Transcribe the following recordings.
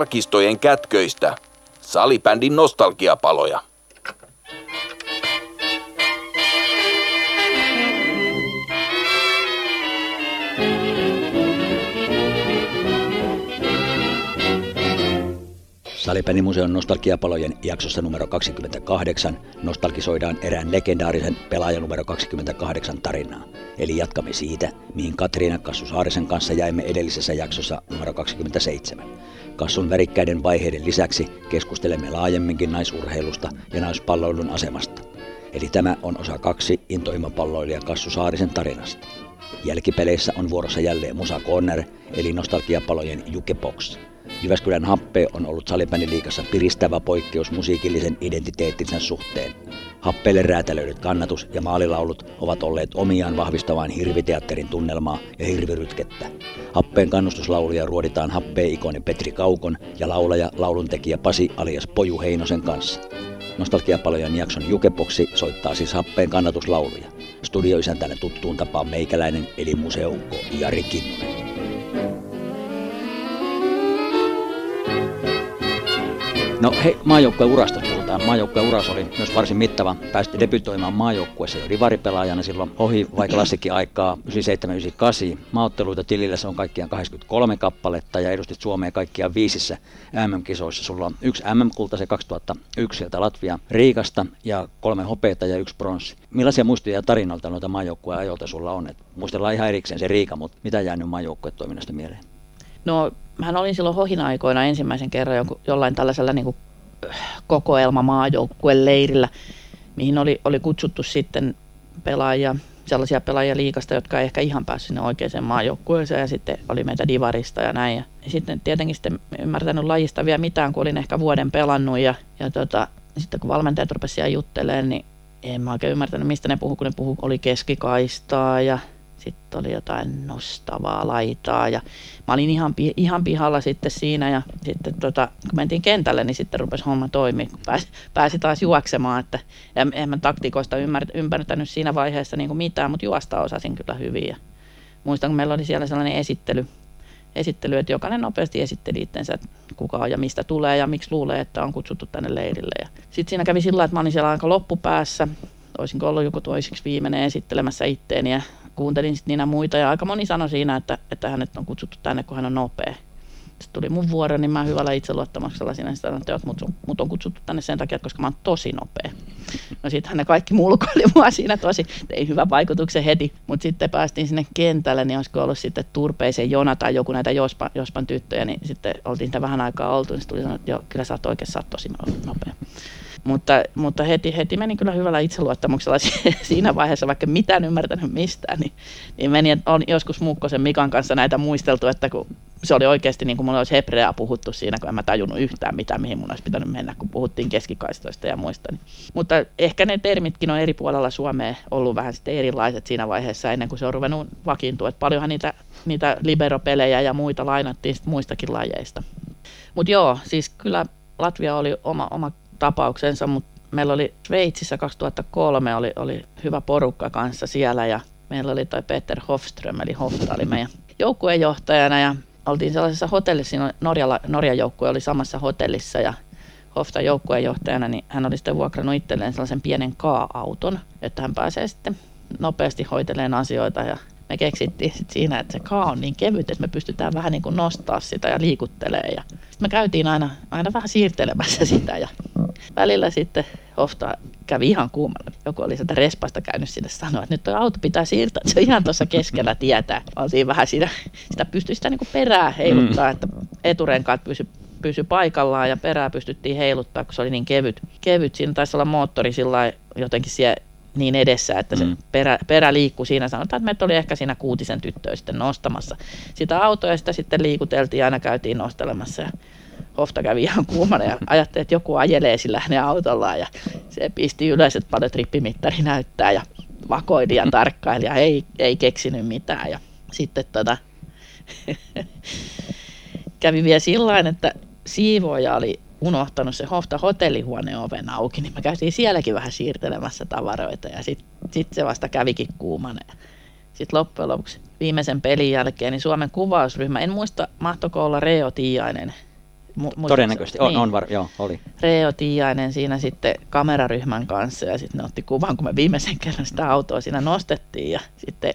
arkistojen kätköistä. Salibändin nostalgiapaloja. Salibändimuseon nostalgiapalojen jaksossa numero 28 nostalgisoidaan erään legendaarisen pelaajan numero 28 tarinaa. Eli jatkamme siitä, mihin Katriina Kassu Saarisen kanssa jäimme edellisessä jaksossa numero 27. Kassun värikkäiden vaiheiden lisäksi keskustelemme laajemminkin naisurheilusta ja naispalloilun asemasta. Eli tämä on osa kaksi intohimopalloilija Kassu Saarisen tarinasta. Jälkipeleissä on vuorossa jälleen Musa Corner, eli nostalgiapalojen Juke Box. Jyväskylän Happe on ollut salibändiliikassa piristävä poikkeus musiikillisen identiteettinsä suhteen. Happeelle räätälöidyt kannatus ja maalilaulut ovat olleet omiaan vahvistamaan hirviteatterin tunnelmaa ja hirvirytkettä. Happeen kannustuslauluja ruoditaan happeen-ikoni Petri Kaukon ja laulaja lauluntekijä Pasi alias Poju Heinosen kanssa. Nostalgiapalojen jakson jukepoksi soittaa siis happeen kannatuslauluja. Studioisäntänä tuttuun tapaan meikäläinen eli museukko Jari Kinnunen. No hei, maajoukkueen urasta puhutaan. Maajoukkueen uras oli myös varsin mittava. Päästi debytoimaan maajoukkueessa jo rivaripelaajana silloin ohi vaikka klassikin aikaa 97-98. Maaotteluita tilillä se on kaikkiaan 83 kappaletta ja edustit Suomea kaikkiaan viisissä MM-kisoissa. Sulla on yksi MM-kulta se 2001 sieltä Latvia Riikasta ja kolme hopeita ja yksi pronssi. Millaisia muistoja ja tarinoita noita maajoukkueen ajolta sulla on? Et muistellaan ihan erikseen se Riika, mutta mitä jäänyt maajoukkueen toiminnasta mieleen? No, hän olin silloin hohin aikoina ensimmäisen kerran joku, jollain tällaisella niin kuin, kokoelma maajoukkueen leirillä, mihin oli, oli kutsuttu sitten pelaajia, sellaisia pelaajia liikasta, jotka ei ehkä ihan päässyt sinne oikeaan maajoukkueeseen ja sitten oli meitä divarista ja näin. Ja sitten tietenkin sitten ymmärtänyt lajista vielä mitään, kun olin ehkä vuoden pelannut ja, ja tota, sitten kun valmentajat rupesivat juttelemaan, niin en mä oikein ymmärtänyt, mistä ne puhu, kun ne puhu, oli keskikaistaa ja sitten oli jotain nostavaa laitaa ja mä olin ihan, ihan pihalla sitten siinä ja sitten tota, kun mentiin kentälle, niin sitten rupesi homma toimia, kun pääsi, pääsi taas juoksemaan, että en, en mä taktikoista ymmär, ymmärtänyt siinä vaiheessa niin kuin mitään, mutta juosta osasin kyllä hyvin ja muistan, kun meillä oli siellä sellainen esittely, esittely, että jokainen nopeasti esitteli itsensä, että kuka on ja mistä tulee ja miksi luulee, että on kutsuttu tänne leirille. Sitten siinä kävi sillä että mä olin siellä aika loppupäässä, olisinko ollut joku toisiksi viimeinen esittelemässä itteeni ja kuuntelin sitten niitä muita ja aika moni sanoi siinä, että, että hänet on kutsuttu tänne, kun hän on nopea. Sitten tuli mun vuoro, niin mä hyvällä itseluottamuksella siinä sanoin, että mut, mut on kutsuttu tänne sen takia, koska mä oon tosi nopea. No sitten ne kaikki mulkoili mua siinä tosi, ei hyvä vaikutuksen heti, mutta sitten päästiin sinne kentälle, niin olisiko ollut sitten Turpeisen Jona tai joku näitä Jospan, Jospan tyttöjä, niin sitten oltiin sitä vähän aikaa oltu, niin tuli sanoa, että joo, kyllä sä oot oikein, sä oot tosi nopea. Mutta, mutta heti, heti meni kyllä hyvällä itseluottamuksella siinä vaiheessa, vaikka mitään ymmärtänyt mistään, niin, niin meni, että on joskus Muukkosen Mikan kanssa näitä muisteltu, että kun se oli oikeasti niin kuin mulla olisi hebreaa puhuttu siinä, kun en mä tajunnut yhtään mitään, mihin mun olisi pitänyt mennä, kun puhuttiin keskikaistoista ja muista. Niin. Mutta ehkä ne termitkin on eri puolella Suomea ollut vähän sitten erilaiset siinä vaiheessa, ennen kuin se on ruvennut vakiintua. Että paljonhan niitä, niitä liberopelejä ja muita lainattiin muistakin lajeista. Mutta joo, siis kyllä Latvia oli oma, oma tapauksensa, mutta meillä oli Sveitsissä 2003 oli, oli hyvä porukka kanssa siellä ja meillä oli toi Peter Hofström, eli Hofta oli meidän joukkueenjohtajana ja oltiin sellaisessa hotellissa, Norja, Norjan joukkue oli samassa hotellissa ja Hofta joukkueenjohtajana, niin hän oli sitten vuokrannut itselleen sellaisen pienen kaa-auton, että hän pääsee sitten nopeasti hoiteleen asioita ja me keksittiin sit siinä, että se kaa on niin kevyt, että me pystytään vähän niin kuin nostaa sitä ja liikuttelee. Ja sitten me käytiin aina, aina vähän siirtelemässä sitä ja välillä sitten Hofta kävi ihan kuumalla. Joku oli sieltä respasta käynyt sinne sanoa, että nyt tuo auto pitää siirtää, että se on ihan tuossa keskellä tietää. Oltiin vähän siinä, sitä pystyi sitä niin kuin perää heiluttaa, mm. että eturenkaat pysy, pysy paikallaan ja perää pystyttiin heiluttaa, kun se oli niin kevyt. kevyt. Siinä taisi olla moottori sillä jotenkin siellä niin edessä, että se mm. perä, perä liikkui siinä. Sanotaan, että meitä oli ehkä siinä kuutisen tyttöä sitten nostamassa sitä autoa ja sitä sitten liikuteltiin ja aina käytiin nostelemassa. Ja Hofta kävi ihan kuumana ja ajatteli, että joku ajelee sillä hänen autollaan ja se pisti ylös, että paljon trippimittari näyttää ja vakoili ja tarkkaili ja ei, ei keksinyt mitään. Ja sitten tota, kävi vielä sillä että siivoja oli unohtanut se Hofta hotellihuoneen oven auki, niin mä käytiin sielläkin vähän siirtelemässä tavaroita ja sitten sit se vasta kävikin kuumana. Sitten loppujen lopuksi viimeisen pelin jälkeen niin Suomen kuvausryhmä, en muista mahtoko olla Reo Tiiainen Mu- Todennäköisesti, on, niin. on var, joo, oli. Reo Tiainen siinä sitten kameraryhmän kanssa ja sitten ne otti kuvan, kun me viimeisen kerran sitä autoa siinä nostettiin ja sitten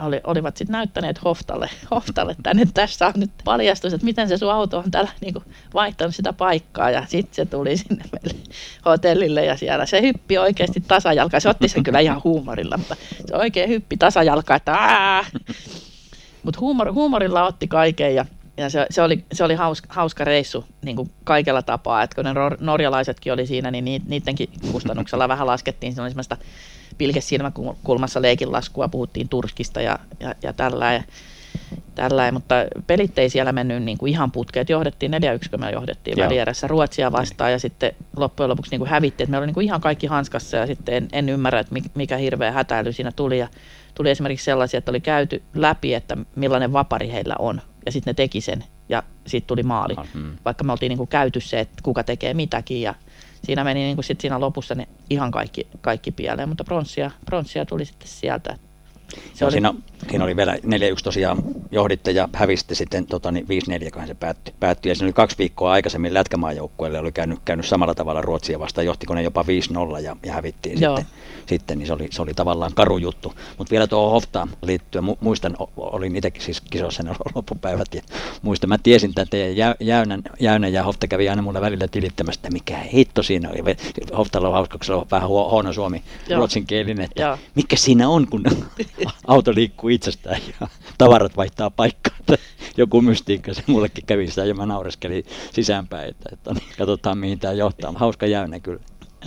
oli, olivat sitten näyttäneet Hoftalle, Hoftalle tänne tässä on nyt paljastus, että miten se sun auto on täällä niin kuin, vaihtanut sitä paikkaa ja sitten se tuli sinne meille hotellille ja siellä se hyppi oikeasti tasajalka. Se otti sen kyllä ihan huumorilla, mutta se oikein hyppi tasajalka, että Mutta huumor, huumorilla otti kaiken ja ja se, se, oli, se oli hauska, hauska reissu niin kuin kaikella tapaa, että kun ne norjalaisetkin oli siinä, niin niidenkin kustannuksella vähän laskettiin. Semmoista pilkesilmäkulmassa leikinlaskua, puhuttiin Turskista ja, ja, ja tällä. Ja, tällä, mutta pelit ei siellä mennyt niin kuin ihan putkeet. Johdettiin 4-1, kun me johdettiin välierässä Ruotsia vastaan ja sitten loppujen lopuksi niin kuin hävittiin. Että meillä oli niin kuin ihan kaikki hanskassa ja sitten en, en ymmärrä, että mikä hirveä hätäily siinä tuli. Ja tuli esimerkiksi sellaisia, että oli käyty läpi, että millainen vapari heillä on ja sitten ne teki sen ja sitten tuli maali. Mm. Vaikka me oltiin niin kuin käyty se, että kuka tekee mitäkin ja siinä meni niin kuin sit siinä lopussa ne ihan kaikki, kaikki pieleen, mutta pronssia, pronssia tuli sitten sieltä. Se oli... siinä, siinä oli vielä 4-1 tosiaan johditte ja hävisitte sitten tota, niin 5-4, kun se päättyi. päättyi. Ja siinä oli kaksi viikkoa aikaisemmin lätkämaajoukkueelle, oli käynyt, käynyt samalla tavalla Ruotsia vastaan, johtiko ne jopa 5-0 ja, ja hävittiin Joo. sitten, sitten, niin se oli, se oli tavallaan karu juttu. Mutta vielä tuohon Hoftaan liittyen, muistan, olin itsekin siis kisossa ne loppupäivät ja muistan, mä tiesin, että teidän Jäynän, Jäynän ja Hofta kävi aina mulle välillä tilittämässä, että mikä hitto siinä oli. Hoftalla on hauska, kun se on vähän huono suomi, Joo. ruotsinkielinen, että Joo. mikä siinä on, kun auto liikkuu itsestään ja tavarat vaihtaa paikkaa. Joku mystiikka se mullekin kävi sitä ja mä naureskelin sisäänpäin, että, että niin, katsotaan mihin tämä johtaa. Hauska jäynä kyllä.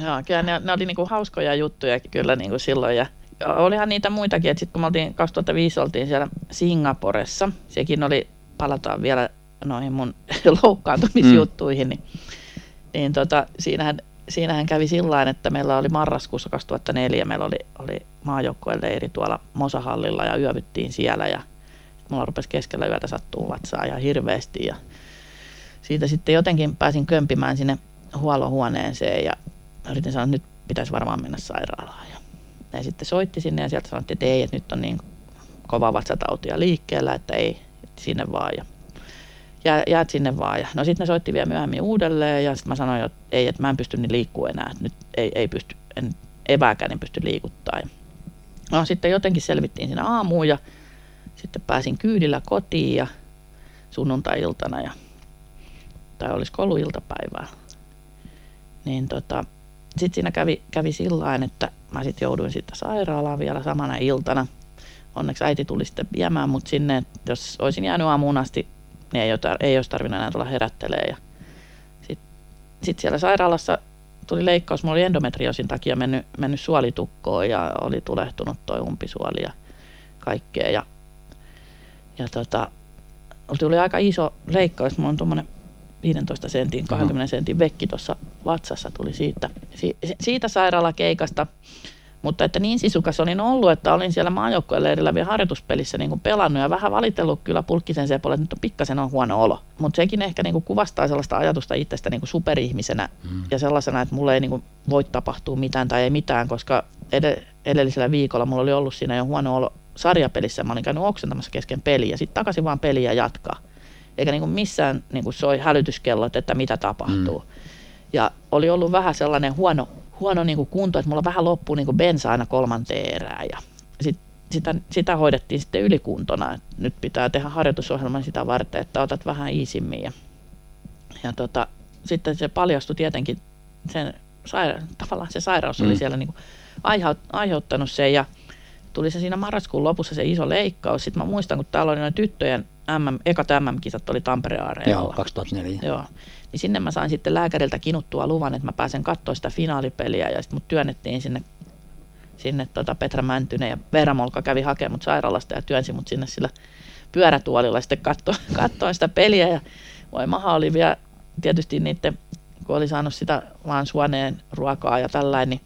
Joo, kyllä ne, ne oli niinku hauskoja juttuja kyllä niinku silloin ja olihan niitä muitakin, että sitten kun me oltiin 2005 oltiin siellä Singaporessa, sekin oli, palataan vielä noihin mun loukkaantumisjuttuihin, niin, niin tota, siinähän siinähän kävi sillä että meillä oli marraskuussa 2004, meillä oli, oli maajoukkueen leiri tuolla Mosahallilla ja yövyttiin siellä ja mulla rupesi keskellä yötä sattuu vatsaa ja hirveästi ja siitä sitten jotenkin pääsin kömpimään sinne huollohuoneeseen ja yritin sanoa, että nyt pitäisi varmaan mennä sairaalaan. Ja ne sitten soitti sinne ja sieltä sanottiin, että ei, että nyt on niin kova vatsatautia liikkeellä, että ei, että sinne vaan. Ja jää, jäät sinne vaan. Ja, no sitten ne soitti vielä myöhemmin uudelleen ja sitten mä sanoin, että ei, että mä en pysty niin liikkua enää, että nyt ei, ei pysty, en, evääkään en pysty liikuttaa. Ja, no sitten jotenkin selvittiin siinä aamuun ja sitten pääsin kyydillä kotiin ja sunnuntai-iltana ja, tai olisiko ollut iltapäivää. Niin tota, sitten siinä kävi, kävi sillä että mä sitten jouduin sitten sairaalaan vielä samana iltana. Onneksi äiti tuli sitten viemään mut sinne, jos olisin jäänyt aamuun asti niin ei, ole, ei olisi tarvinnut enää tulla herättelee. Ja sitten sit siellä sairaalassa tuli leikkaus, mulla oli endometriosin takia mennyt, mennyt suolitukkoon ja oli tulehtunut toi umpisuoli ja kaikkea. Ja, ja tota, tuli aika iso leikkaus, mulla on tuommoinen 15 sentin, 20 sentin vekki tuossa vatsassa tuli siitä, si, siitä sairaalakeikasta. Mutta että niin sisukas olin ollut, että olin siellä maajoukkojen vielä harjoituspelissä niin kuin pelannut ja vähän valitellut kyllä Pulkkisen Sepolle, että nyt on pikkasen on huono olo. Mutta sekin ehkä niin kuin kuvastaa sellaista ajatusta itsestä niin kuin superihmisenä mm. ja sellaisena, että mulle ei niin kuin voi tapahtua mitään tai ei mitään, koska ed- edellisellä viikolla mulla oli ollut siinä jo huono olo sarjapelissä. Mä olin käynyt oksentamassa kesken peliä ja sitten takaisin vaan peliä jatkaa. Eikä niin kuin missään niin kuin soi hälytyskellot, että mitä tapahtuu. Mm. Ja oli ollut vähän sellainen huono huono niin kuin kunto, että mulla vähän loppuu niin kuin bensa aina kolmanteen erään ja sit, sitä, sitä hoidettiin sitten ylikuntona, että nyt pitää tehdä harjoitusohjelman sitä varten, että otat vähän iisimmin ja, ja tota, sitten se paljastui tietenkin, sen saira- tavallaan se sairaus mm. oli siellä niin kuin aiheut, aiheuttanut sen ja tuli se siinä marraskuun lopussa se iso leikkaus. Sitten mä muistan, kun täällä oli noin tyttöjen MM, ekat MM-kisat oli Tampereen areenalla. Joo, 2004. Joo niin sinne mä sain sitten lääkäriltä kinuttua luvan, että mä pääsen katsoa sitä finaalipeliä ja sitten mut työnnettiin sinne, sinne tota Petra Mäntynen ja Veera Molka kävi hakemaan mut sairaalasta ja työnsi mut sinne sillä pyörätuolilla sitten katsoa, katsoa sitä peliä. Ja voi maha oli vielä tietysti niiden, kun oli saanut sitä vaan suoneen ruokaa ja tällainen, niin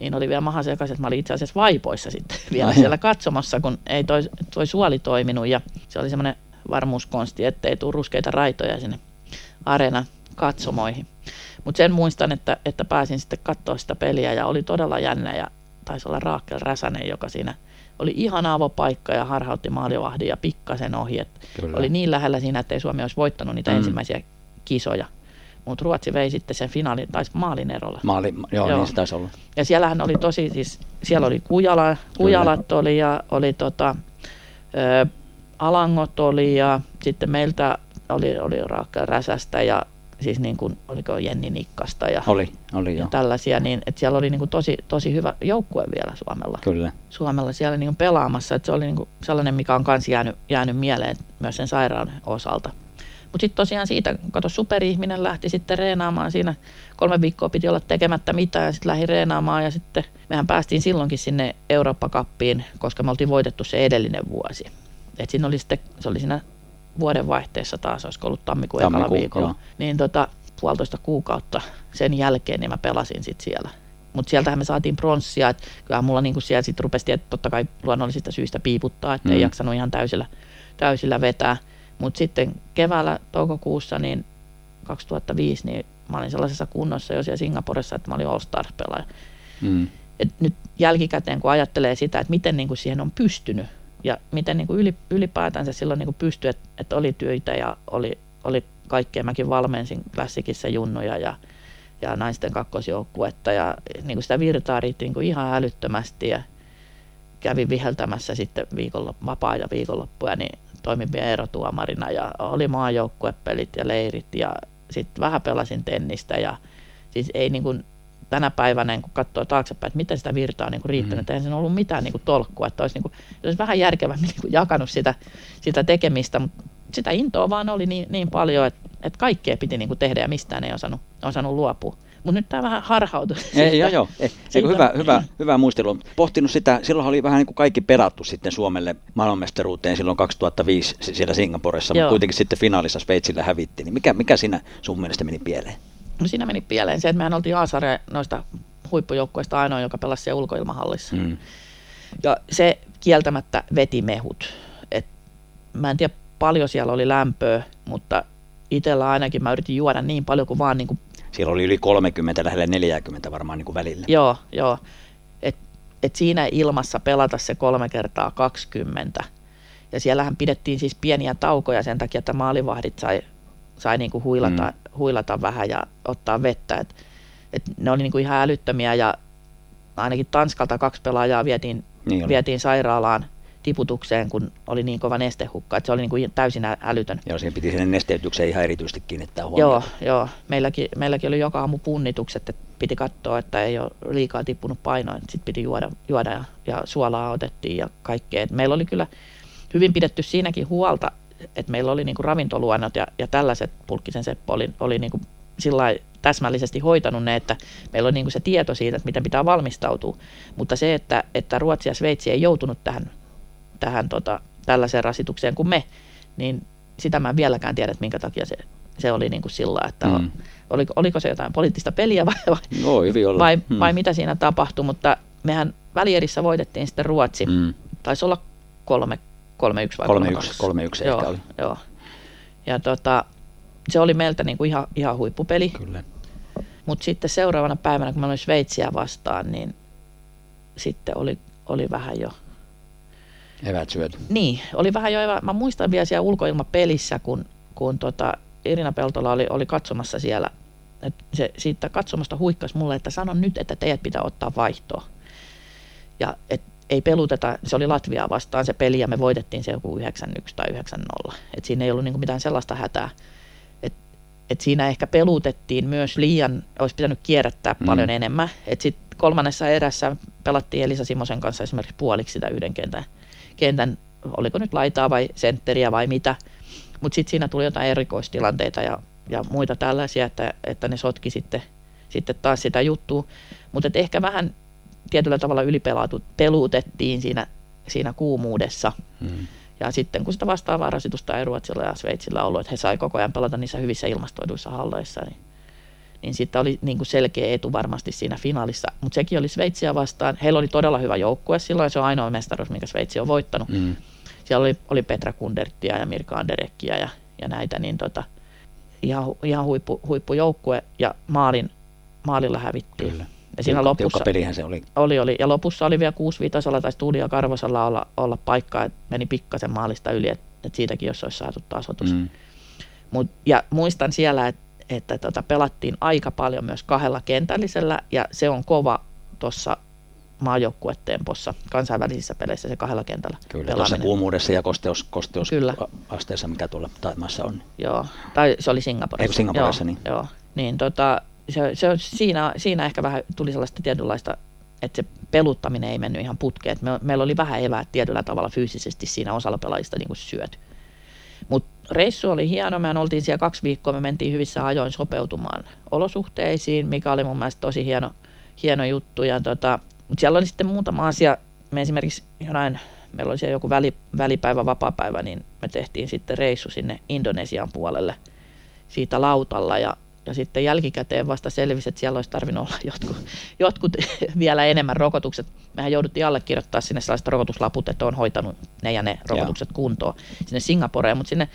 niin oli vielä maha sekaisin, että mä olin itse asiassa vaipoissa sitten vielä Ai siellä katsomassa, kun ei toi, toi suoli toiminut. Ja se oli semmoinen varmuuskonsti, ettei tule ruskeita raitoja sinne areena katsomoihin. Mutta sen muistan, että, että pääsin sitten katsoa sitä peliä ja oli todella jännä ja taisi olla Raakel Räsänen, joka siinä oli ihan avopaikka ja harhautti maalivahdin ja pikkasen ohi. Oli niin lähellä siinä, että ei Suomi olisi voittanut niitä mm. ensimmäisiä kisoja. Mutta Ruotsi vei sitten sen finaalin, tai maalin erolla. Maali, joo, Joo. niin se taisi olla. Ja siellähän oli tosi, siis siellä oli Kujala, Kujalat oli ja oli tota, ö, Alangot oli ja sitten meiltä oli, oli Raakka Räsästä ja siis niin kuin, oliko Jenni Nikkasta ja, Oli, oli ja tällaisia, niin että siellä oli niin kuin tosi, tosi hyvä joukkue vielä Suomella. Kyllä. Suomella siellä niin kuin pelaamassa, että se oli niin kuin sellainen, mikä on myös jäänyt, jäänyt mieleen myös sen sairaan osalta. Mutta sitten tosiaan siitä, kato superihminen lähti sitten reenaamaan siinä, kolme viikkoa piti olla tekemättä mitään ja sitten lähti reenaamaan ja sitten mehän päästiin silloinkin sinne Eurooppa-kappiin, koska me oltiin voitettu se edellinen vuosi. Et siinä oli sitten, se oli siinä vuoden vaihteessa taas, olisiko ollut tammikuun ekalla viikolla. Niin tota, puolitoista kuukautta sen jälkeen niin mä pelasin sitten siellä. Mutta sieltähän me saatiin pronssia, että kyllähän mulla niinku siellä sitten rupesi tiet- totta kai luonnollisista syistä piiputtaa, että mm. ei jaksanut ihan täysillä, täysillä vetää. Mutta sitten keväällä toukokuussa niin 2005 niin mä olin sellaisessa kunnossa jo siellä Singaporessa, että mä olin All-Stars-pelaaja. Mm. Et nyt jälkikäteen kun ajattelee sitä, että miten niin kuin siihen on pystynyt ja miten niin kuin yli, ylipäätänsä silloin niin kuin pystyi, että, että oli työtä ja oli, oli kaikkea. Mäkin valmensin klassikissa junnuja ja, ja naisten kakkosjoukkuetta ja niin kuin sitä virtaa riitti niin kuin ihan älyttömästi ja kävin viheltämässä sitten viikonlop- vapaa- ja viikonloppuja, niin toimin vielä erotuomarina ja oli maajoukkuepelit ja leirit ja sitten vähän pelasin tennistä ja siis ei niin kuin tänä päivänä, kun katsoo taaksepäin, että miten sitä virtaa on niin riittänyt, mm. eihän siinä ollut mitään niin kuin tolkkua, että olisi, niin kuin, olisi vähän järkevämmin niin kuin jakanut sitä, sitä tekemistä, mutta sitä intoa vaan oli niin, niin paljon, että, että kaikkea piti niin kuin tehdä ja mistään ei osannut, osannut luopua. Mutta nyt tämä vähän harhautui. Ei, joo, joo. Ei, siitä- hyvä, hyvä, hyvä muistelu. Pohtinut sitä, silloin oli vähän niin kuin kaikki perattu sitten Suomelle maailmanmestaruuteen silloin 2005 si- siellä Singaporessa, mutta kuitenkin sitten finaalissa Sveitsillä hävitti. Niin mikä, mikä siinä sun mielestä meni pieleen? No siinä meni pieleen se, että mehän oltiin A-sarja noista huippujoukkueista ainoa, joka pelasi siellä ulkoilmahallissa. Mm. Ja se kieltämättä veti mehut. Et mä en tiedä paljon siellä oli lämpöä, mutta itsellä ainakin mä yritin juoda niin paljon kuin vaan niin kuin, Siellä oli yli 30, lähellä 40 varmaan niin kuin välillä. joo, joo. Et, et siinä ilmassa pelata se kolme kertaa 20. Ja siellähän pidettiin siis pieniä taukoja sen takia, että maalivahdit sai, sai niin kuin huilata, mm. huilata vähän ja ottaa vettä. Et, et ne oli niin kuin ihan älyttömiä ja ainakin Tanskalta kaksi pelaajaa vietiin Niin oli. vietiin sairaalaan tiputukseen, kun oli niin kova nestehukka, että se oli niin kuin täysin älytön. Joo, siihen piti sinne nesteytykseen ihan erityisesti kiinnittää huomiota. Joo, joo. Meilläkin, meilläkin oli joka aamu punnitukset, että piti katsoa, että ei ole liikaa tippunut painoa. Sitten piti juoda, juoda ja, ja suolaa otettiin ja kaikkea. Et meillä oli kyllä hyvin pidetty siinäkin huolta, että meillä oli niin kuin ravintoluonnot ja, ja tällaiset, Pulkkisen Seppo oli, oli niin kuin sillä täsmällisesti hoitanut ne, että meillä on niin kuin se tieto siitä, että miten pitää valmistautua. Mutta se, että, että Ruotsi ja Sveitsi ei joutunut tähän, tähän tota, tällaiseen rasitukseen kuin me, niin sitä mä en vieläkään tiedä, että minkä takia se, se oli niin kuin sillä että Mm. oliko, oliko se jotain poliittista peliä vai, vai, hyvin olla. vai, Mm. vai mitä siinä tapahtui, mutta mehän välierissä voitettiin sitten Ruotsi. Mm. Taisi olla kolme, kolme yksi vai 3-1, 3-1 joo, ehkä oli. Joo. Ja tota, se oli meiltä niinku ihan, ihan huippupeli, Kyllä. mutta sitten seuraavana päivänä, kun mä olin Sveitsiä vastaan, niin sitten oli, oli vähän jo, Evät syöty. niin, oli vähän jo, mä muistan vielä siellä ulkoilmapelissä, kun, kun tota Irina Peltola oli, oli katsomassa siellä, et se siitä katsomasta huikkas mulle, että sanon nyt, että teidät pitää ottaa vaihtoa. Ja et ei peluteta, se oli Latviaa vastaan se peli ja me voitettiin se joku 9-1 tai 9-0. Et siinä ei ollut niinku mitään sellaista hätää. Et, et siinä ehkä pelutettiin myös liian, olisi pitänyt kierrättää Mm. paljon enemmän. Et sit kolmannessa erässä pelattiin Elisa Simosen kanssa esimerkiksi puoliksi sitä yhden kentän, kentän oliko nyt laitaa vai sentteriä vai mitä. Mutta sitten siinä tuli jotain erikoistilanteita ja, ja muita tällaisia, että, että ne sotki sitten, sitten taas sitä juttua. Mutta ehkä vähän tietyllä tavalla ylipelutettiin siinä, siinä kuumuudessa. Mm. Ja sitten kun sitä vastaavaa rasitusta ei Ruotsilla ja Sveitsillä ollut, että he sai koko ajan pelata niissä hyvissä ilmastoiduissa halleissa, niin, niin sitten oli niin kuin selkeä etu varmasti siinä finaalissa. Mutta sekin oli Sveitsiä vastaan. Heillä oli todella hyvä joukkue silloin, se on ainoa mestaruus, minkä Sveitsi on voittanut. Mm. Siellä oli, oli Petra Kunderttia ja Mirka Anderekkiä ja, ja näitä, niin tota, ihan, ihan huippu, huippujoukkue ja maalin, maalilla hävittiin. Kyllä. Ja siinä Tiukka- lopussa, Tiukka pelihän se oli. oli, oli. Ja lopussa oli vielä 6 viitosella tai studio Karvosella olla, olla paikkaa, että meni pikkasen maalista yli, että et siitäkin jos olisi saatu tasoitus. Mm. Mut, ja muistan siellä, että, että tota, pelattiin aika paljon myös kahdella kentällisellä ja se on kova tuossa maajoukkuetempossa kansainvälisissä peleissä se kahdella kentällä Kyllä, tuossa kuumuudessa ja kosteus, kosteus Kyllä. asteessa, mikä tuolla Taimaassa on. Joo, tai se oli Singaporessa. Eikö Singaporessa, joo, niin? Joo, niin tota, se, se, siinä, siinä ehkä vähän tuli sellaista tietynlaista, että se peluttaminen ei mennyt ihan putkeen. Me, meillä oli vähän eväät tietyllä tavalla fyysisesti siinä osalla pelaajista niin syöty. Mutta reissu oli hieno, me oltiin siellä kaksi viikkoa, me mentiin hyvissä ajoin sopeutumaan olosuhteisiin, mikä oli mun mielestä tosi hieno, hieno juttu. Ja tota, mut siellä oli sitten muutama asia, me esimerkiksi jonain, meillä oli siellä joku väli, välipäivä, vapaapäivä, niin me tehtiin sitten reissu sinne Indonesian puolelle siitä lautalla ja, ja sitten jälkikäteen vasta selvisi, että siellä olisi tarvinnut olla jotkut, jotkut vielä enemmän rokotukset. Mehän jouduttiin allekirjoittaa sinne sellaiset rokotuslaput, että on hoitanut ne ja ne rokotukset kuntoon sinne Singaporeen, mutta sinne,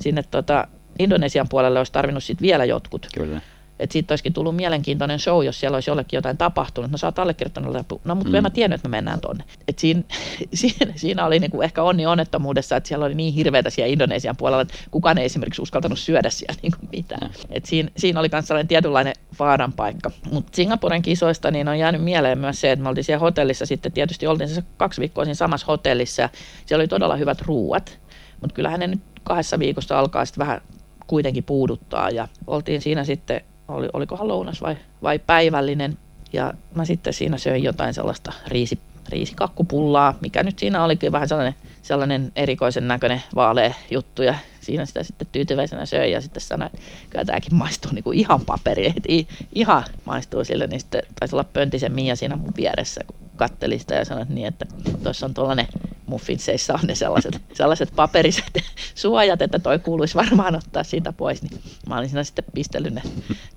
sinne tota Indonesian puolelle olisi tarvinnut sitten vielä jotkut. Kyllä. Että siitä olisikin tullut mielenkiintoinen show, jos siellä olisi jollekin jotain tapahtunut. No sä oot allekirjoittanut läpi. No mutta mm. en mä tiennyt, että me mennään tonne. Et siinä, siinä, siinä, oli niinku ehkä onni onnettomuudessa, että siellä oli niin hirveätä siellä Indonesian puolella, että kukaan ei esimerkiksi uskaltanut syödä siellä niinku mitään. Et siinä, siinä oli myös sellainen tietynlainen vaaran paikka. Mutta Singaporen kisoista niin on jäänyt mieleen myös se, että me oltiin siellä hotellissa sitten, tietysti oltiin se kaksi viikkoa siinä samassa hotellissa ja siellä oli todella hyvät ruuat. Mutta kyllähän ne nyt kahdessa viikossa alkaa sitten vähän kuitenkin puuduttaa ja oltiin siinä sitten, oli, olikohan lounas vai, vai päivällinen. Ja mä sitten siinä söin jotain sellaista riisi, riisikakkupullaa, mikä nyt siinä olikin vähän sellainen, sellainen erikoisen näköinen vaalea juttu. Ja siinä sitä sitten tyytyväisenä söin ja sitten sanoin, että kyllä tämäkin maistuu niin kuin ihan paperi, että ihan maistuu sille, niin sitten taisi olla Pöntisen Mia siinä mun vieressä, kun katteli sitä ja sanoi niin, että tuossa on tuollainen muffinseissa on ne sellaiset, sellaiset paperiset suojat, että toi kuuluisi varmaan ottaa siitä pois, niin mä olin siinä sitten pistellyt ne,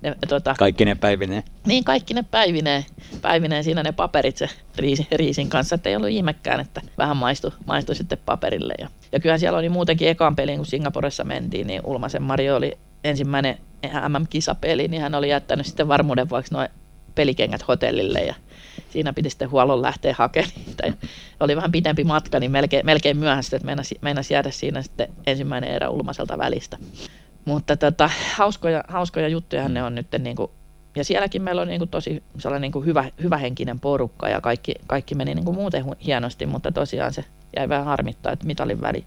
ne tuota, Kaikki ne päivineen. niin kaikki ne päivineen, päivineen siinä ne paperit se riisi, riisin kanssa, että ei ollut ihmekään, että vähän maistui, maistui sitten paperille. Ja, ja kyllähän siellä oli muutenkin ekan peliin, kun Singaporessa mentiin, niin Ulmasen Mario oli ensimmäinen MM-kisapeli, niin hän oli jättänyt sitten varmuuden vuoksi noin pelikengät hotellille ja siinä piti sitten huollon lähteä hakemaan niitä. Oli vähän pidempi matka, niin melkein, melkein myöhäistä, että meinasi, meinasi jäädä siinä sitten ensimmäinen erä Ulmaselta välistä. Mutta tota, hauskoja, hauskoja juttuja ne on nyt niin kuin, ja sielläkin meillä on niin kuin tosi sellainen niin kuin hyvä, hyvähenkinen porukka ja kaikki, kaikki meni niin kuin muuten hienosti, mutta tosiaan se jäi vähän harmittaa, että mitalin väli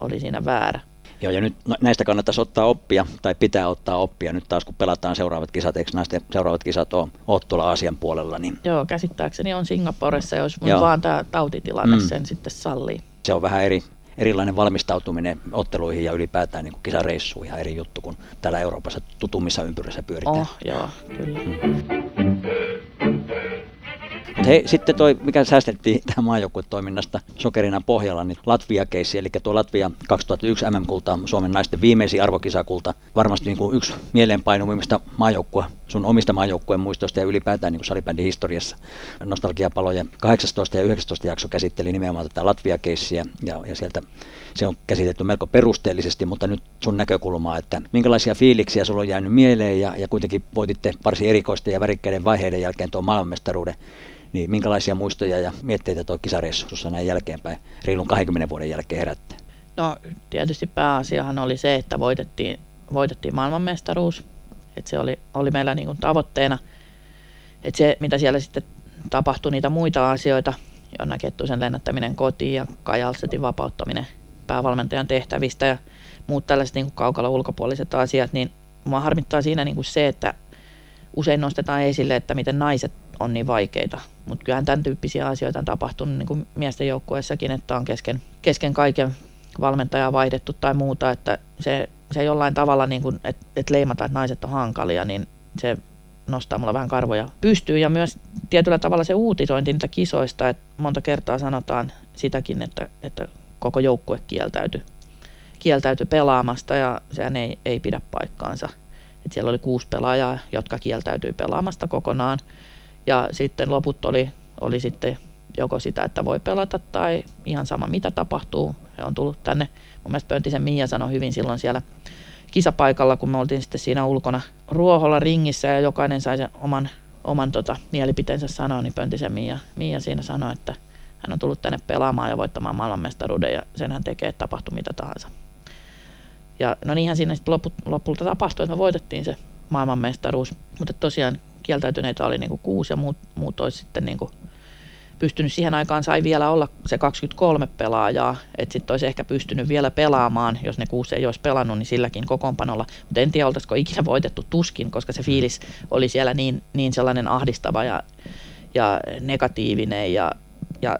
oli siinä väärä. Joo, ja nyt näistä kannattaisi ottaa oppia, tai pitää ottaa oppia nyt taas, kun pelataan seuraavat kisat, eikö naisten seuraavat kisat ole, ole tuolla Aasian puolella, niin Joo, käsittääkseni on Singaporessa, jos Joo. vaan tämä tautitilanne Mm. sen sitten sallii. se on vähän eri, erilainen valmistautuminen otteluihin ja ylipäätään niin kisareissuun ihan eri juttu kuin täällä Euroopassa tutummissa ympyrissä pyöritään. Oh, joo, kyllä. Mut hei, sitten toi, mikä säästettiin tähän maajoukkuetoiminnasta sokerina pohjalla, niin Latvia-keissi, eli tuo Latvia 2001 MM-kulta, Suomen naisten viimeisin arvokisakulta, varmasti niin kuin yksi mieleenpainuvimmista maajoukkue, sun omista maajoukkueen muistoista ja ylipäätään niin salibändin historiassa. Nostalgiapalojen 18 ja 19 jakso käsitteli nimenomaan tätä Latvia-keissiä ja, ja sieltä se on käsitelty melko perusteellisesti, mutta nyt sun näkökulmaa, että minkälaisia fiiliksiä sulla on jäänyt mieleen ja, ja kuitenkin voititte varsin erikoisten ja värikkäiden vaiheiden jälkeen tuon maailmanmestaruuden, niin minkälaisia muistoja ja mietteitä tuo kisareissu sussa näin jälkeenpäin, reilun 20 vuoden jälkeen herättää? No tietysti pääasiahan oli se, että voitettiin, voitettiin maailmanmestaruus. Et se oli, oli meillä niin kuin tavoitteena. Et se, mitä siellä sitten tapahtui, niitä muita asioita, Jonna Kettusen lennättäminen kotiin ja Kai Alstetin vapauttaminen päävalmentajan tehtävistä ja muut tällaiset niin kuin kaukalla ulkopuoliset asiat, niin mua harmittaa siinä niin kuin se, että usein nostetaan esille, että miten naiset on niin vaikeita. Mutta kyllähän tämän tyyppisiä asioita on tapahtunut niin kuin miesten joukkueessakin, että on kesken, kesken kaiken valmentajaa vaihdettu tai muuta, että se, se jollain tavalla, niin kuin, että, että leimataan, että naiset on hankalia, niin se nostaa mulla vähän karvoja pystyy ja myös tietyllä tavalla se uutisointi niitä kisoista, että monta kertaa sanotaan sitäkin, että, että koko joukkue kieltäytyi, kieltäytyi pelaamasta ja sehän ei, ei pidä paikkaansa. Et siellä oli kuusi pelaajaa, jotka kieltäytyi pelaamasta kokonaan ja sitten loput oli, oli sitten joko sitä, että voi pelata tai ihan sama mitä tapahtuu. He on tullut tänne, mun mielestä Pöntisen Mia sanoi hyvin silloin siellä kisapaikalla, kun me oltiin sitten siinä ulkona ruoholla ringissä ja jokainen sai sen oman, oman tota, mielipiteensä sanoa, niin Pöntisen Mia, Mia siinä sanoi, että hän on tullut tänne pelaamaan ja voittamaan maailmanmestaruuden ja sen hän tekee, että tapahtuu mitä tahansa. Ja no niinhän siinä sitten lopu, lopulta tapahtui, että me voitettiin se maailmanmestaruus. Mutta tosiaan kieltäytyneitä oli niin kuin kuusi ja muut, muut olisi sitten niin kuin pystynyt siihen aikaan, sai vielä olla se 23 pelaajaa, että sitten olisi ehkä pystynyt vielä pelaamaan, jos ne kuusi ei olisi pelannut, niin silläkin kokoonpanolla. Mutta en tiedä, oltaisiko ikinä voitettu tuskin, koska se fiilis oli siellä niin, niin sellainen ahdistava ja, ja negatiivinen ja, ja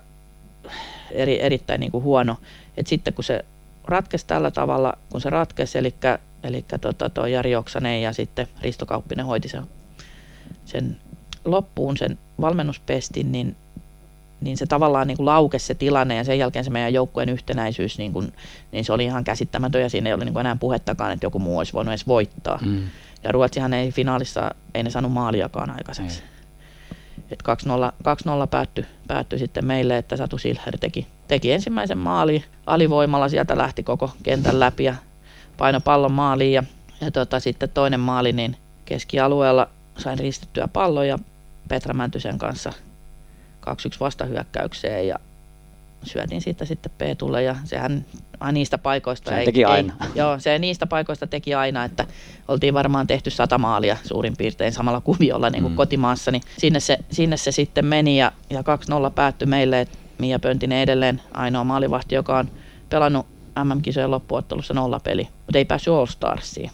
eri, erittäin niin kuin huono. Et sitten kun se ratkesi tällä tavalla, kun se ratkesi, eli, eli tota, toi Jari Oksanen ja sitten Risto Kauppinen hoiti sen, sen loppuun sen valmennuspestin, niin niin se tavallaan niin kuin laukesi se tilanne ja sen jälkeen se meidän joukkueen yhtenäisyys, niin, kuin, niin se oli ihan käsittämätön ja siinä ei ole niin kuin enää puhettakaan, että joku muu olisi voinut edes voittaa. Mm. Ja Ruotsihan ei finaalissa, ei ne saanut maaliakaan aikaiseksi. Et 2-0, 2-0 päättyi, päättyi sitten meille, että Satu Silher teki, teki ensimmäisen maali alivoimalla, sieltä lähti koko kentän läpi ja paino pallon maaliin ja, ja tota, sitten toinen maali niin keskialueella sain ristettyä pallon ja Petra Mäntysen kanssa 2-1 vastahyökkäykseen ja syötiin siitä sitten Peetulle ja sehän niistä paikoista... Se teki aina. Ei, joo, se niistä paikoista teki aina, että oltiin varmaan tehty sata maalia suurin piirtein samalla kuviolla niin kuin mm. kotimaassa, niin sinne se, sinne se sitten meni ja, ja 2-0 päättyi meille, että Mia Pöntinen edelleen ainoa maalivahti, joka on pelannut MM-kisojen loppuottelussa nollapeli, mutta ei päässyt All Starsiin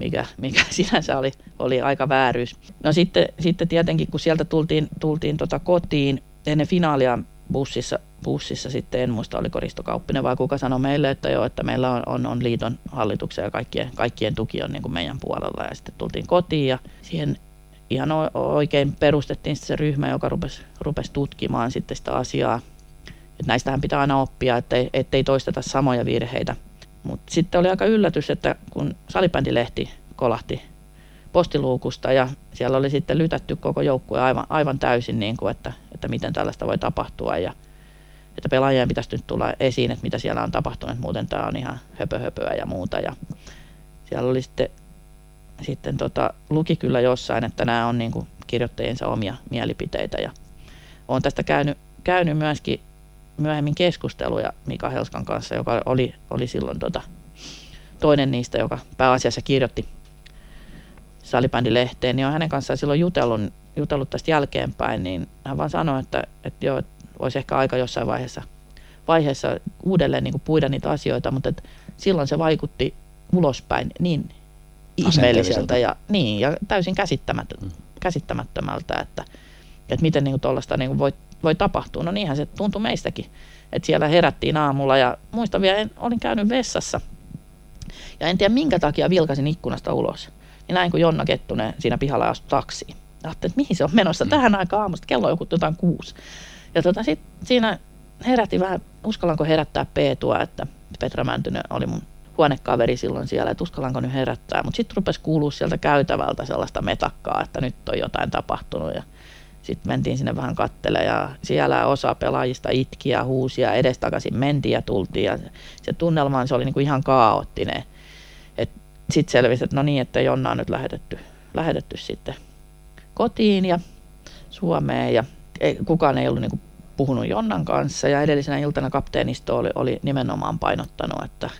mikä, mikä sinänsä oli, oli aika vääryys. No sitten, sitten tietenkin, kun sieltä tultiin, tultiin tota kotiin, ennen finaalia bussissa, bussissa sitten, en muista oliko Risto Kauppinen vai kuka sanoi meille, että joo, että meillä on, on, on liiton hallituksen ja kaikkien, kaikkien tuki on niin kuin meidän puolella. Ja sitten tultiin kotiin ja siihen ihan oikein perustettiin se ryhmä, joka rupesi, rupesi tutkimaan sitten sitä asiaa. Että näistähän pitää aina oppia, ettei, ettei toisteta samoja virheitä. Mutta sitten oli aika yllätys, että kun salibändilehti kolahti postiluukusta ja siellä oli sitten lytätty koko joukkue aivan, aivan täysin, niin kuin, että, että miten tällaista voi tapahtua. Ja että pelaajien pitäisi nyt tulla esiin, että mitä siellä on tapahtunut, muuten tämä on ihan höpöhöpöä ja muuta. Ja siellä oli sitten, sitten tota, luki kyllä jossain, että nämä on niin kuin kirjoittajiensa omia mielipiteitä. Ja olen tästä käynyt, käynyt myöskin myöhemmin keskusteluja Mika Helskan kanssa, joka oli, oli silloin tota, toinen niistä, joka pääasiassa kirjoitti salibändilehteen, niin on hänen kanssaan silloin jutellut, jutellut tästä jälkeenpäin, niin hän vaan sanoi, että, että joo, olisi ehkä aika jossain vaiheessa, vaiheessa uudelleen niin kuin puida niitä asioita, mutta että silloin se vaikutti ulospäin niin ihmeelliseltä ja, niin, ja täysin käsittämättä, mm. käsittämättömältä, että, että miten niin tuollaista niin voi, voi tapahtua. No niinhän se tuntui meistäkin, että siellä herättiin aamulla ja muistan vielä, en, olin käynyt vessassa ja en tiedä minkä takia vilkasin ikkunasta ulos niin näin kun Jonna Kettunen siinä pihalla astui taksiin. Ajattelin, että mihin se on menossa mm. tähän aikaan aamusta, kello on joku jotain kuusi. Ja tota, sit siinä herätti vähän, uskallanko herättää Peetua, että Petra Mäntynen oli mun huonekaveri silloin siellä, että uskallanko nyt herättää. Mutta sitten rupesi kuulua sieltä käytävältä sellaista metakkaa, että nyt on jotain tapahtunut. Ja sitten mentiin sinne vähän kattele ja siellä osa pelaajista itki ja huusi ja edestakaisin mentiin ja tultiin. Ja se tunnelma se oli niinku ihan kaoottinen sitten selvisi, että no niin, että Jonna on nyt lähetetty, lähetetty sitten kotiin ja Suomeen ja ei, kukaan ei ollut niin kuin puhunut Jonnan kanssa ja edellisenä iltana kapteenisto oli, oli nimenomaan painottanut, että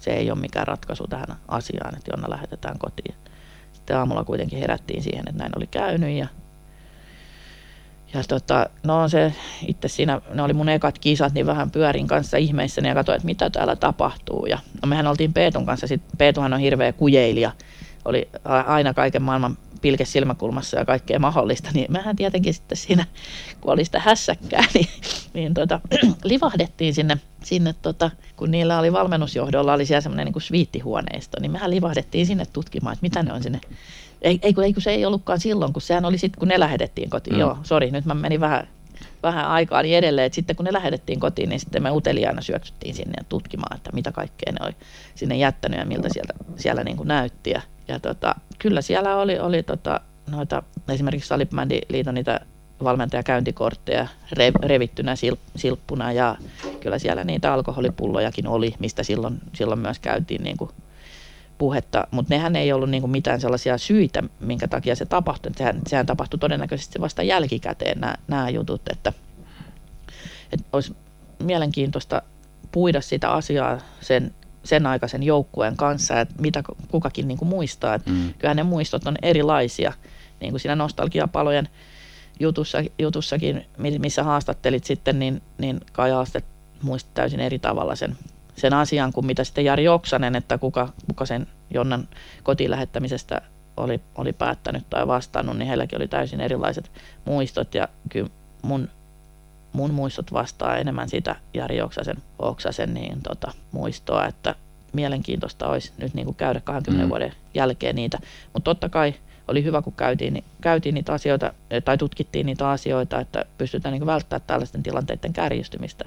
se ei ole mikään ratkaisu tähän asiaan, että Jonna lähetetään kotiin. Sitten aamulla kuitenkin herättiin siihen, että näin oli käynyt ja ja tota, no se itse siinä, ne oli mun ekat kisat, niin vähän pyörin kanssa ihmeissäni ja katsoin, että mitä täällä tapahtuu. Ja no mehän oltiin Peetun kanssa, sit Peetuhan on hirveä kujeilija, oli aina kaiken maailman pilke silmäkulmassa ja kaikkea mahdollista, niin mehän tietenkin sitten siinä, kun oli sitä hässäkkää, niin, niin tota, livahdettiin sinne, sinne tota, kun niillä oli valmennusjohdolla, oli siellä semmoinen niin sviittihuoneisto, niin mehän livahdettiin sinne tutkimaan, että mitä ne on sinne ei, ei, kun, ei kun se ei ollutkaan silloin, kun sehän oli sitten, kun ne lähetettiin kotiin. Mm. Joo, sori, nyt mä menin vähän, vähän aikaa niin edelleen, että sitten kun ne lähetettiin kotiin, niin sitten me uteliaana syöksyttiin sinne tutkimaan, että mitä kaikkea ne oli sinne jättänyt ja miltä sieltä, siellä niin kuin näytti. Ja, ja tota, kyllä siellä oli, oli tota, noita, esimerkiksi Salipmändiliiton niitä valmentajakäyntikortteja re, revittynä sil, silppuna ja kyllä siellä niitä alkoholipullojakin oli, mistä silloin, silloin myös käytiin niin kuin puhetta, mutta nehän ei ollut niin kuin mitään sellaisia syitä, minkä takia se tapahtui. Sehän, sehän tapahtui todennäköisesti vasta jälkikäteen nämä, nämä jutut, että, että olisi mielenkiintoista puida sitä asiaa sen sen aikaisen joukkueen kanssa, että mitä kukakin niin kuin muistaa. Että mm. Kyllähän ne muistot on erilaisia, niin kuin siinä nostalgiapalojen jutussa, jutussakin, missä haastattelit sitten, niin, niin Kai Aastet muisti täysin eri tavalla sen, sen asian kuin mitä sitten Jari Oksanen, että kuka, kuka sen Jonnan kotiin lähettämisestä oli, oli päättänyt tai vastannut, niin heilläkin oli täysin erilaiset muistot ja kyllä mun, mun muistot vastaa enemmän sitä Jari Oksasen, Oksasen niin tota, muistoa, että mielenkiintoista olisi nyt niin kuin käydä 20 mm. vuoden jälkeen niitä, mutta totta kai oli hyvä, kun käytiin, niin käytiin niitä asioita tai tutkittiin niitä asioita, että pystytään niin välttämään tällaisten tilanteiden kärjistymistä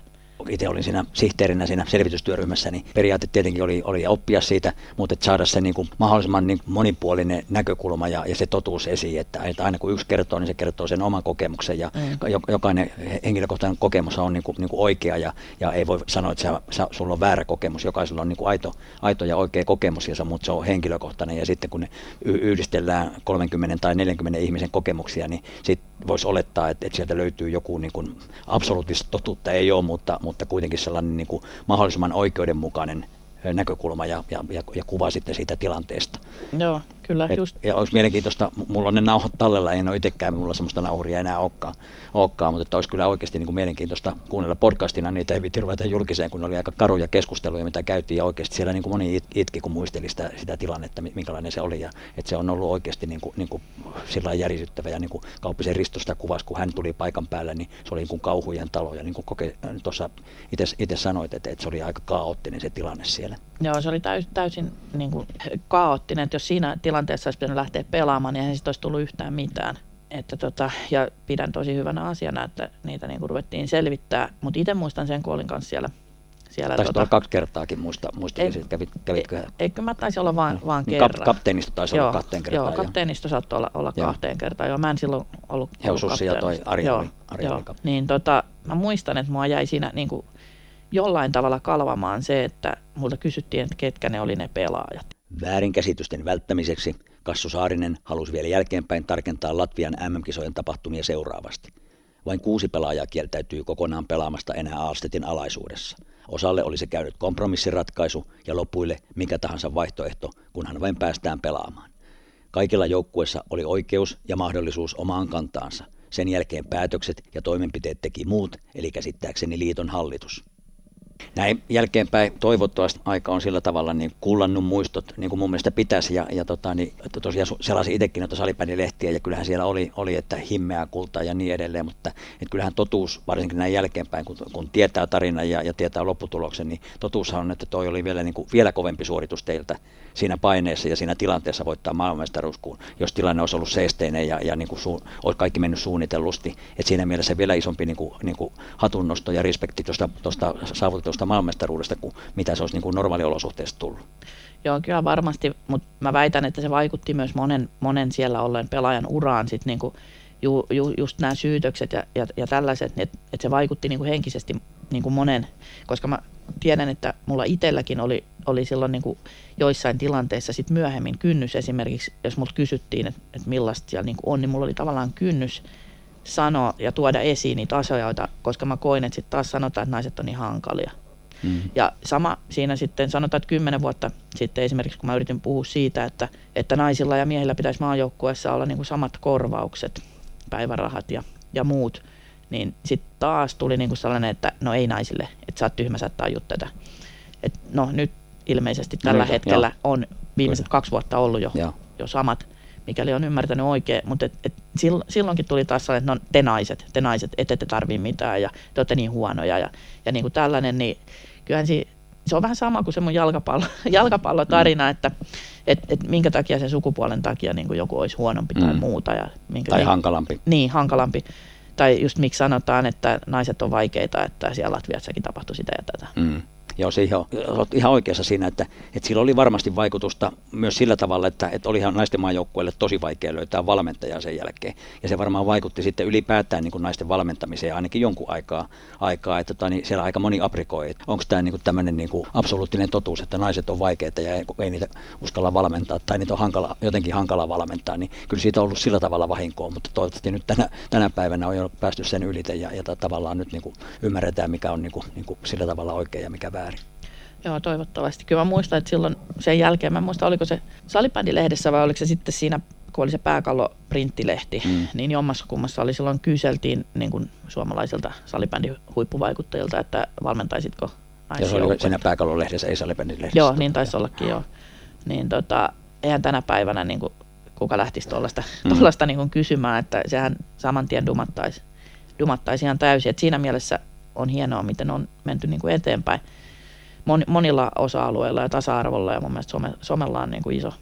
itse olin siinä sihteerinä siinä selvitystyöryhmässä, niin periaate tietenkin oli, oli oppia siitä, mutta että saada se niin kuin mahdollisimman niin kuin monipuolinen näkökulma ja, ja se totuus esiin, että, että aina kun yksi kertoo, niin se kertoo sen oman kokemuksen ja mm. jokainen henkilökohtainen kokemus on niin kuin, niin kuin oikea ja, ja ei voi sanoa, että sä, sä, sulla on väärä kokemus, jokaisella on niin kuin aito, aito ja oikea kokemus, ja se, mutta se on henkilökohtainen ja sitten kun ne yhdistellään 30 tai 40 ihmisen kokemuksia, niin sitten voisi olettaa, että, että sieltä löytyy joku niin kuin absoluuttista totuutta, ei ole, mutta, mutta kuitenkin sellainen niin kuin mahdollisimman oikeudenmukainen näkökulma ja, ja, ja, kuva sitten siitä tilanteesta. Joo, kyllä Et, just. Ja olisi mielenkiintoista, mulla on ne nauhat tallella, en ole itsekään, mulla sellaista nauhuria enää olekaan, olekaan mutta että olisi kyllä oikeasti niin kuin mielenkiintoista kuunnella podcastina, niitä ei ruveta julkiseen, kun oli aika karuja keskusteluja, mitä käytiin, ja oikeasti siellä niin kuin moni itki, kun muisteli sitä, sitä tilannetta, minkälainen se oli, ja että se on ollut oikeasti niin kuin, niin kuin sillä järisyttävä, ja niin kuin Kauppisen Ristosta kuvasi, kun hän tuli paikan päälle, niin se oli niin kuin kauhujen talo, ja niin kuin koke, tuossa itse sanoit, että, että se oli aika kaoottinen se tilanne siellä. Joo, se oli täys, täysin niin kuin, kaoottinen, että jos siinä tilanteessa olisi pitänyt lähteä pelaamaan, niin eihän siitä olisi tullut yhtään mitään. Että tota, ja pidän tosi hyvänä asiana, että niitä niin kuin ruvettiin selvittää, mutta itse muistan sen, kun olin kanssa siellä siellä taisi tota, kaksi kertaakin, muista, muistelisin, että kävit, kävitkö? Ei, eikö mä taisi olla vaan, vaan kerran. Kap, kapteenisto taisi joo, olla kahteen kertaan. Joo, kapteenisto saattoi olla, olla joo. kahteen kertaan. Joo, mä en silloin ollut, ollut ja toi Ari joo, Ari joo. Niin tota, mä muistan, että mua jäi siinä niin kuin, jollain tavalla kalvamaan se, että multa kysyttiin, että ketkä ne oli ne pelaajat. Väärinkäsitysten välttämiseksi Kassu Saarinen halusi vielä jälkeenpäin tarkentaa Latvian MM-kisojen tapahtumia seuraavasti. Vain kuusi pelaajaa kieltäytyy kokonaan pelaamasta enää Alstetin alaisuudessa. Osalle oli se käynyt kompromissiratkaisu ja lopuille mikä tahansa vaihtoehto, kunhan vain päästään pelaamaan. Kaikilla joukkuessa oli oikeus ja mahdollisuus omaan kantaansa. Sen jälkeen päätökset ja toimenpiteet teki muut, eli käsittääkseni liiton hallitus. Näin jälkeenpäin toivottavasti aika on sillä tavalla niin kullannut muistot, niin kuin mun mielestä pitäisi. Ja, ja tota, niin, että tosiaan selasin itsekin noita salibändilehtiä ja kyllähän siellä oli, oli, että himmeää kultaa ja niin edelleen. Mutta että kyllähän totuus, varsinkin näin jälkeenpäin, kun, kun tietää tarinan ja, ja tietää lopputuloksen, niin totuushan on, että toi oli vielä, niin kuin, vielä kovempi suoritus teiltä siinä paineessa ja siinä tilanteessa voittaa maailmanmestaruus, kun jos tilanne olisi ollut seesteinen ja, ja niin kuin su, olisi kaikki mennyt suunnitellusti. Että siinä mielessä vielä isompi niin kuin, niin kuin hatunnosto ja respekti tuosta saavutetusta maailmanmestaruudesta kuin mitä se olisi niin kuin normaaliolosuhteessa tullut. Joo, kyllä varmasti, mutta mä väitän, että se vaikutti myös monen, monen siellä olleen pelaajan uraan sit niin kuin ju, ju, just nämä syytökset ja, ja, ja tällaiset, että, että se vaikutti niin kuin henkisesti niin kuin monen, koska mä tiedän, että mulla itselläkin oli, oli silloin niin kuin joissain tilanteissa sit myöhemmin kynnys esimerkiksi, jos multa kysyttiin, että, että millaista siellä niin kuin on, niin mulla oli tavallaan kynnys sanoa ja tuoda esiin niitä asioita, koska mä koin, että sitten taas sanotaan, että naiset on niin hankalia. Mm. Ja sama siinä sitten sanotaan, että kymmenen vuotta sitten esimerkiksi, kun mä yritin puhua siitä, että, että naisilla ja miehillä pitäisi maajoukkueessa olla niin kuin samat korvaukset, päivärahat ja, ja muut, niin sitten taas tuli niinku sellainen, että no ei naisille, että sä oot tyhmä, sä et tätä. Et no nyt ilmeisesti tällä no, hetkellä jo. on viimeiset Kyllä. kaksi vuotta ollut jo, jo. jo samat, mikäli on ymmärtänyt oikein, mutta et, et silloinkin tuli taas sellainen, että no te naiset, te naiset, ette te tarvii mitään ja te olette niin huonoja ja, ja niin kuin tällainen, niin kyllähän si, se on vähän sama kuin se mun jalkapallo, jalkapallotarina, mm. että et, et minkä takia sen sukupuolen takia niin kuin joku olisi huonompi mm. tai muuta. Ja minkä tai niin, hankalampi. Niin, hankalampi tai just miksi sanotaan, että naiset on vaikeita, että siellä Latviassakin tapahtui sitä ja tätä. Mm. Joo, se ihan, olet ihan oikeassa siinä, että, että sillä oli varmasti vaikutusta myös sillä tavalla, että, että olihan naisten maajoukkueelle tosi vaikea löytää valmentajaa sen jälkeen. Ja se varmaan vaikutti sitten ylipäätään niin kuin naisten valmentamiseen ainakin jonkun aikaa, aikaa että tota, niin siellä aika moni aprikoi, että onko tämä niin tämmöinen niin absoluuttinen totuus, että naiset on vaikeita ja ei, ei niitä uskalla valmentaa tai niitä on hankala, jotenkin hankala valmentaa, niin kyllä siitä on ollut sillä tavalla vahinkoa, mutta toivottavasti nyt tänä, tänä päivänä on jo päästy sen ylite ja, ja tavallaan nyt niin kuin ymmärretään, mikä on niin kuin, niin kuin sillä tavalla oikein ja mikä väärin väärin. Joo, toivottavasti. Kyllä mä muistan, että silloin sen jälkeen, mä en muista oliko se salibändilehdessä vai oliko se sitten siinä, kun oli se pääkallo-printtilehti, mm. niin jommassa kummassa oli silloin kyseltiin niin kuin suomalaisilta salibändin huippuvaikuttajilta, että valmentaisitko Ja se oli siinä pääkallolehdessä, ei salibändilehdessä. Joo, niin taisi ollakin joo. Niin tota, eihän tänä päivänä niin kuin, kuka lähtisi tuollaista mm. niin kysymään, että sehän saman tien dumattaisi, dumattaisi ihan täysin. Et siinä mielessä on hienoa, miten on menty niin kuin eteenpäin monilla osa-alueilla ja tasa-arvolla ja mun mielestä some, somella on niin kuin iso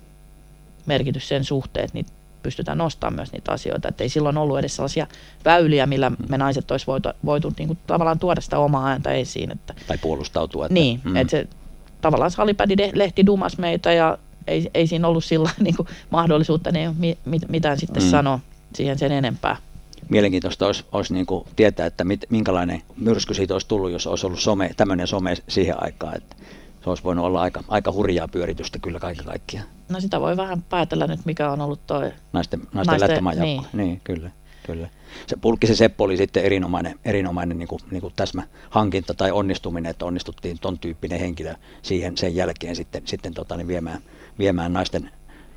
merkitys sen suhteen, että niitä pystytään nostamaan myös niitä asioita. Että ei silloin ollut edes sellaisia väyliä, millä me naiset olisi voitu, voitu niin kuin tavallaan tuoda sitä omaa ääntä esiin. Että, tai puolustautua. Että, niin, mm. että se tavallaan Salipädi-lehti dumas meitä ja ei, ei siinä ollut sillä niin kuin mahdollisuutta niin mit, mitään sitten mm. sanoa siihen sen enempää mielenkiintoista olisi, olisi niin kuin tietää, että mit, minkälainen myrsky siitä olisi tullut, jos olisi ollut some, tämmöinen some siihen aikaan. Että se olisi voinut olla aika, aika hurjaa pyöritystä kyllä kaiken kaikkiaan. No sitä voi vähän päätellä nyt, mikä on ollut toi... Naisten, naisten, naisten niin. niin, kyllä. Kyllä. Se Pulkkisen Seppo oli sitten erinomainen, erinomainen niin kuin, niin kuin täsmä hankinta tai onnistuminen, että onnistuttiin ton tyyppinen henkilö siihen sen jälkeen sitten, sitten tota, niin viemään, viemään naisten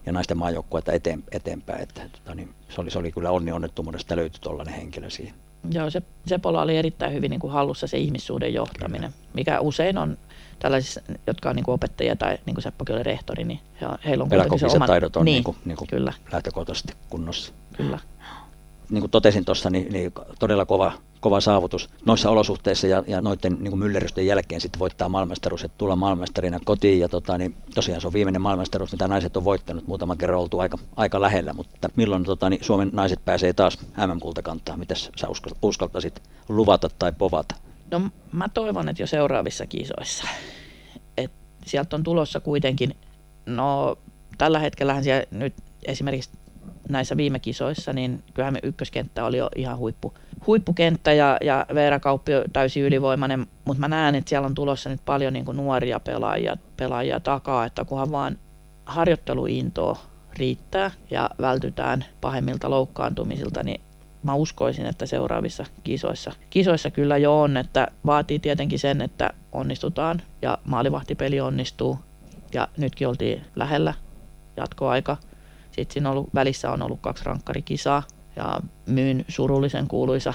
ja naisten maajoukkuetta eteen, eteenpäin. Että, tota, niin se, oli, se oli kyllä onni onnettomuudesta löytyi tuollainen henkilö siihen. Joo, se, Sepola oli erittäin hyvin niin kuin hallussa se ihmissuuden johtaminen, kyllä. mikä usein on tällaisissa, jotka on niin kuin opettajia tai niin kuin Seppokin oli rehtori, niin he, heillä on kuitenkin se oman... taidot on niin, niin kuin, niin kuin kyllä. lähtökohtaisesti kunnossa. Kyllä. Niin kuin totesin tuossa, niin, niin todella kova, kova saavutus noissa olosuhteissa ja, ja noiden niin myllerrysten jälkeen sitten voittaa maailmanmestaruus, että tulla maailmanmestarina kotiin. Ja tota, niin tosiaan se on viimeinen maailmanmestaruus, mitä naiset on voittanut. Muutaman kerran oltu aika, aika lähellä, mutta milloin tota, niin Suomen naiset pääsee taas MM-kultakantaan? Mitä sä uskaltaisit luvata tai povata? No mä toivon, että jo seuraavissa kisoissa. Et sieltä on tulossa kuitenkin, no tällä hetkellähän siellä nyt esimerkiksi näissä viime kisoissa, niin kyllähän me ykköskenttä oli jo ihan huippu, huippukenttä ja, ja Veera Kauppi täysin ylivoimainen, mutta mä näen, että siellä on tulossa nyt paljon niin nuoria pelaajia, pelaajia takaa, että kunhan vaan harjoitteluintoa riittää ja vältytään pahemmilta loukkaantumisilta, niin mä uskoisin, että seuraavissa kisoissa, kisoissa kyllä jo on, että vaatii tietenkin sen, että onnistutaan ja maalivahtipeli onnistuu ja nytkin oltiin lähellä jatkoaika – sitten siinä ollut, välissä on ollut kaksi rankkarikisaa ja myyn surullisen kuuluisa,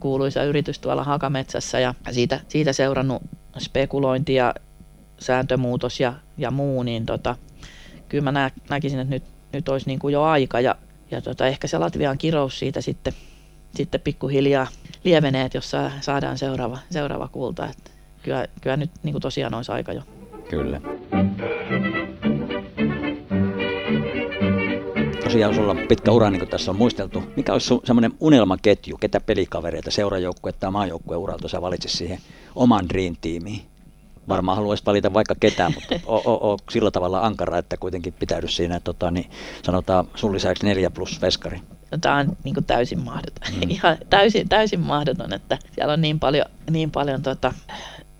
kuuluisa yritys tuolla Hakametsässä ja siitä, siitä seurannut spekulointi ja sääntömuutos ja, ja muu, niin tota, kyllä mä nä, näkisin, että nyt, nyt olisi niin kuin jo aika ja, ja tota, ehkä se Latvian kirous siitä sitten, sitten pikkuhiljaa lievenee, että jos saadaan seuraava, seuraava kulta. Että kyllä, kyllä nyt niin kuin tosiaan olisi aika jo. Kyllä. Tosiaan sulla on pitkä ura, niin kuin tässä on muisteltu. Mikä olisi semmoinen unelmaketju, ketä pelikavereita, seurajoukkue tai maajoukkue uralta sä valitsit siihen oman dream tiimiin? Varmaan haluaisit valita vaikka ketään, mutta o, o, o, sillä tavalla ankara, että kuitenkin pitäydy siinä, tota, niin sanotaan sun lisäksi neljä plus veskari. No, tämä on niin kuin täysin mahdoton. Mm. Ihan täysin, täysin mahdoton, että siellä on niin paljon, niin paljon tota,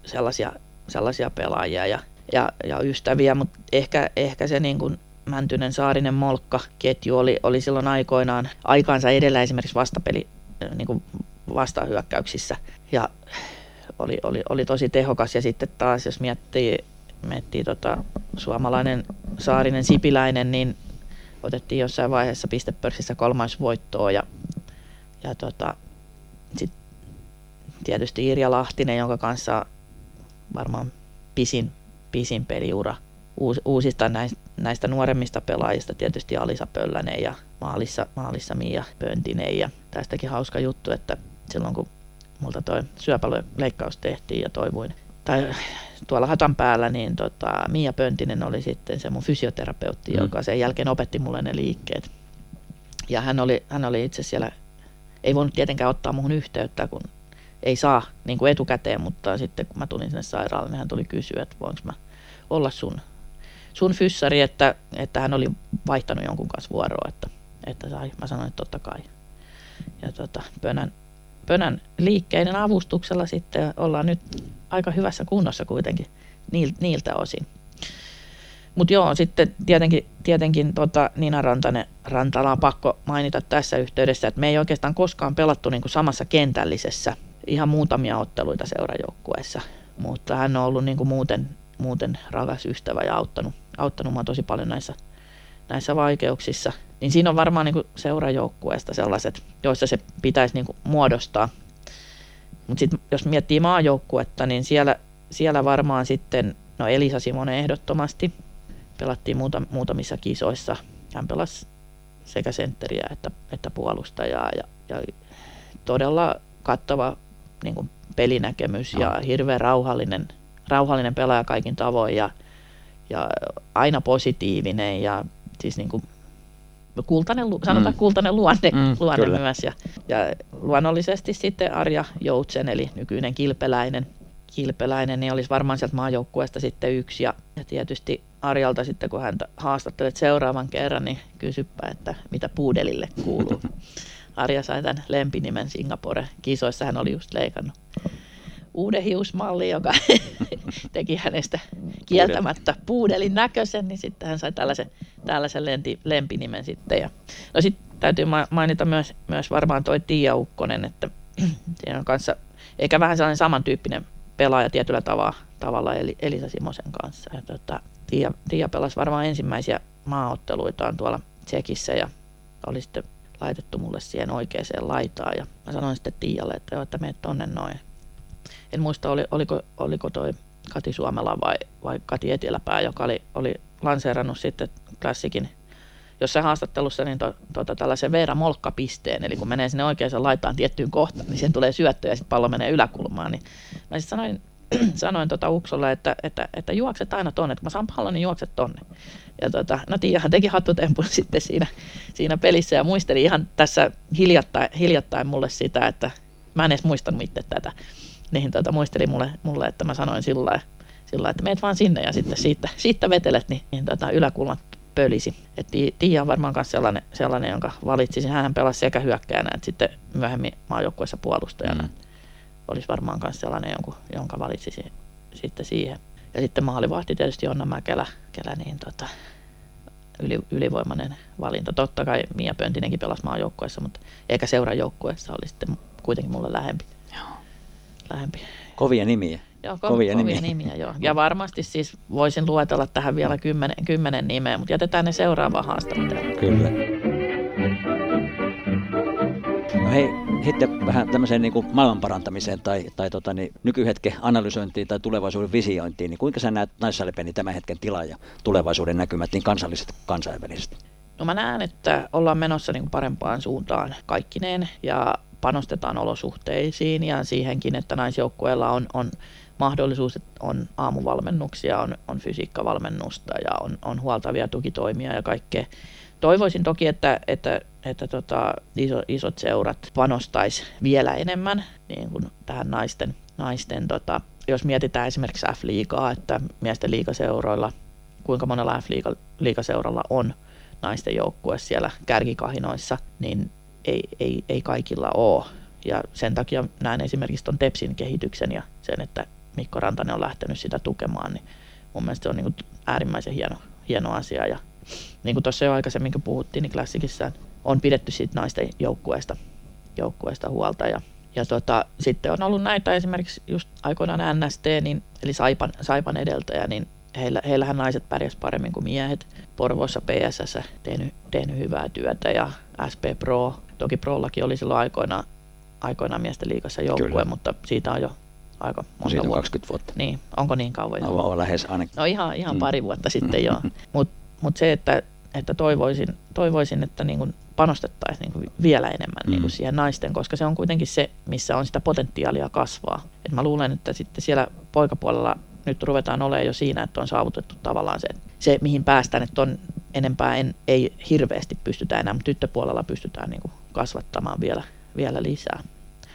sellaisia, sellaisia pelaajia ja, ja, ja ystäviä, mutta ehkä, ehkä se niin kuin Mäntynen, Saarinen, Molkka ketju oli, oli silloin aikoinaan aikaansa edellä esimerkiksi vastapeli niin kuin vastahyökkäyksissä. Ja oli, oli, oli, tosi tehokas. Ja sitten taas jos miettii, miettii tota, suomalainen Saarinen Sipiläinen, niin otettiin jossain vaiheessa pistepörssissä kolmas voittoa. Ja, ja tota, sit tietysti Irja Lahtinen, jonka kanssa varmaan pisin, pisin peliura – uusista näistä, näistä nuoremmista pelaajista tietysti Alisa Pöllänen ja maalissa, maalissa Mia Pöntinen. Ja tästäkin hauska juttu, että silloin kun multa toi syöpäleikkaus tehtiin ja toivuin, tai tuolla hatan päällä, niin tota, Mia Pöntinen oli sitten se mun fysioterapeutti, mm. joka sen jälkeen opetti mulle ne liikkeet. Ja hän oli, hän oli itse siellä, ei voinut tietenkään ottaa muhun yhteyttä, kun ei saa niin kuin etukäteen, mutta sitten kun mä tulin sinne sairaalaan, niin hän tuli kysyä, että voinko mä olla sun sun fyssari, että, että hän oli vaihtanut jonkun kanssa vuoroa, että, että sai. Mä sanoin, että totta kai. Ja tota, pönän, pönän liikkeiden avustuksella sitten ollaan nyt aika hyvässä kunnossa kuitenkin niiltä osin. Mutta joo, sitten tietenkin, tietenkin tota Nina Rantanen, Rantala on pakko mainita tässä yhteydessä, että me ei oikeastaan koskaan pelattu niinku samassa kentällisessä, ihan muutamia otteluita seurajoukkueessa, mutta hän on ollut niinku muuten muuten rakas ystävä ja auttanut, auttanut mua tosi paljon näissä, näissä vaikeuksissa. Niin siinä on varmaan niin seurajoukkueesta sellaiset, joissa se pitäisi niin muodostaa. Mutta sitten jos miettii maajoukkuetta, niin siellä, siellä varmaan sitten, no Elisa Simonen ehdottomasti, pelattiin muuta, muutamissa kisoissa. Hän pelasi sekä sentteriä että, että puolustajaa ja, ja todella kattava niin kuin pelinäkemys no. ja hirveän rauhallinen, rauhallinen pelaaja kaikin tavoin ja, ja aina positiivinen ja siis niin kuin kultainen, sanotaan mm. kultainen luonne, mm, luonne myös. Ja, ja luonnollisesti sitten Arja Joutsen, eli nykyinen kilpeläinen, kilpeläinen, niin olisi varmaan sieltä maajoukkueesta sitten yksi. Ja, ja tietysti Arjalta sitten, kun häntä haastattelet seuraavan kerran, niin kysyppä, että mitä puudelille kuuluu. Arja sai tämän lempinimen Singapore-kisoissa, hän oli just leikannut uuden hiusmalli, joka teki hänestä kieltämättä puudelin näköisen, niin sitten hän sai tällaisen, tällaisen lenti, lempinimen sitten. Ja, no sitten täytyy mainita myös, myös varmaan toi Tiia Ukkonen, että siinä on kanssa, eikä vähän sellainen samantyyppinen pelaaja tietyllä tavalla, tavalla eli Elisa Simosen kanssa. Ja tota, Tiia, Tiia pelasi varmaan ensimmäisiä maaotteluitaan tuolla Tsekissä ja oli sitten laitettu mulle siihen oikeaan laitaan. Ja mä sanoin sitten Tiialle, että joo, että meet tonne noin. En muista, oli, oliko, oliko toi Kati Suomela vai, vai Kati Eteläpää, joka oli, oli lanseerannut sitten klassikin jossain haastattelussa niin to, to, tällaisen Veera Molkka-pisteen, eli kun menee sinne oikeaan laitaan tiettyyn kohtaan, niin siihen tulee syöttö ja sitten pallo menee yläkulmaan. Niin mä sitten sanoin, sanoin tota Uksolle, että, että, että juokset aina tonne, että mä saan pallon, niin juokset tonne. Ja tota, no Tiiahan teki hattutempun sitten siinä, siinä pelissä ja muisteli ihan tässä hiljattain, hiljattain mulle sitä, että mä en edes muistanut itse tätä. Niin tota, muisteli mulle, mulle, että mä sanoin sillä sillä että meet vaan sinne ja sitten siitä, siitä vetelet, niin, niin tota, yläkulmat pölisi. Tiia on varmaan myös sellainen, sellainen, jonka valitsisi. Hän pelasi sekä hyökkäänä että sitten myöhemmin maajoukkueessa puolustajana. Mm. Olisi varmaan myös sellainen, jonka, jonka valitsisi sitten siihen. Ja sitten maalivahti tietysti Jonna Mäkelä, Kelä, niin tota, yli, ylivoimainen valinta. Totta kai Mia Pöntinenkin pelasi maajoukkueessa, mutta eikä seurajoukkueessa oli sitten kuitenkin mulle lähempi. Lähempi. Kovia nimiä. Joo, ko- kovia, kovia nimiä. nimiä joo. Ja varmasti siis voisin luetella tähän vielä kymmenen, kymmenen nimeä, mutta jätetään ne seuraavaan haastatteluun. Kyllä. No hei, sitten vähän tämmöiseen niin kuin maailmanparantamiseen tai, tai tota, niin, nykyhetken analysointiin tai tulevaisuuden visiointiin, niin kuinka sä näet naissalipeni tämän hetken tila ja tulevaisuuden näkymät niin kansalliset kuin kansainväliset? No mä näen, että ollaan menossa niin kuin parempaan suuntaan kaikkineen ja panostetaan olosuhteisiin ja siihenkin, että naisjoukkueella on, on mahdollisuus, että on aamuvalmennuksia, on, on fysiikkavalmennusta ja on, on huoltavia tukitoimia ja kaikkea. Toivoisin toki, että, että, että tota, iso, isot seurat panostais vielä enemmän niin kuin tähän naisten, naisten tota, jos mietitään esimerkiksi F-liigaa, että miesten liigaseuroilla, kuinka monella F-liigaseuralla on naisten joukkue siellä kärkikahinoissa, niin ei, ei, ei kaikilla ole. Ja sen takia näen esimerkiksi tuon Tepsin kehityksen ja sen, että Mikko Rantanen on lähtenyt sitä tukemaan, niin mun mielestä se on niin kuin äärimmäisen hieno, hieno asia. Ja niin kuin tuossa jo aikaisemmin kun puhuttiin, niin klassikissa on pidetty siitä naisten joukkueesta, joukkueesta huolta. Ja, ja tota, sitten on ollut näitä esimerkiksi just aikoinaan NST, niin, eli Saipan, Saipan edeltäjä, niin heillä, heillähän naiset pärjäs paremmin kuin miehet. Porvoissa PSS tehnyt, tehnyt hyvää työtä ja SP Pro, toki Prollakin oli silloin aikoinaan, aikoinaan miesten liikassa joukkue, Kyllä. mutta siitä on jo aika monta Siitä on 20 vuotta. Niin, onko niin kauan? No, on lähes ainakin. No ihan, ihan mm. pari vuotta sitten jo. Mutta mut se, että, että toivoisin, toivoisin, että niin kuin panostettaisiin niin kuin vielä enemmän mm. niin kuin siihen naisten, koska se on kuitenkin se, missä on sitä potentiaalia kasvaa. Et mä luulen, että sitten siellä poikapuolella nyt ruvetaan olemaan jo siinä, että on saavutettu tavallaan se, se mihin päästään, että on enempää en, ei hirveästi pystytä enää, mutta tyttöpuolella pystytään niin kuin kasvattamaan vielä, vielä lisää.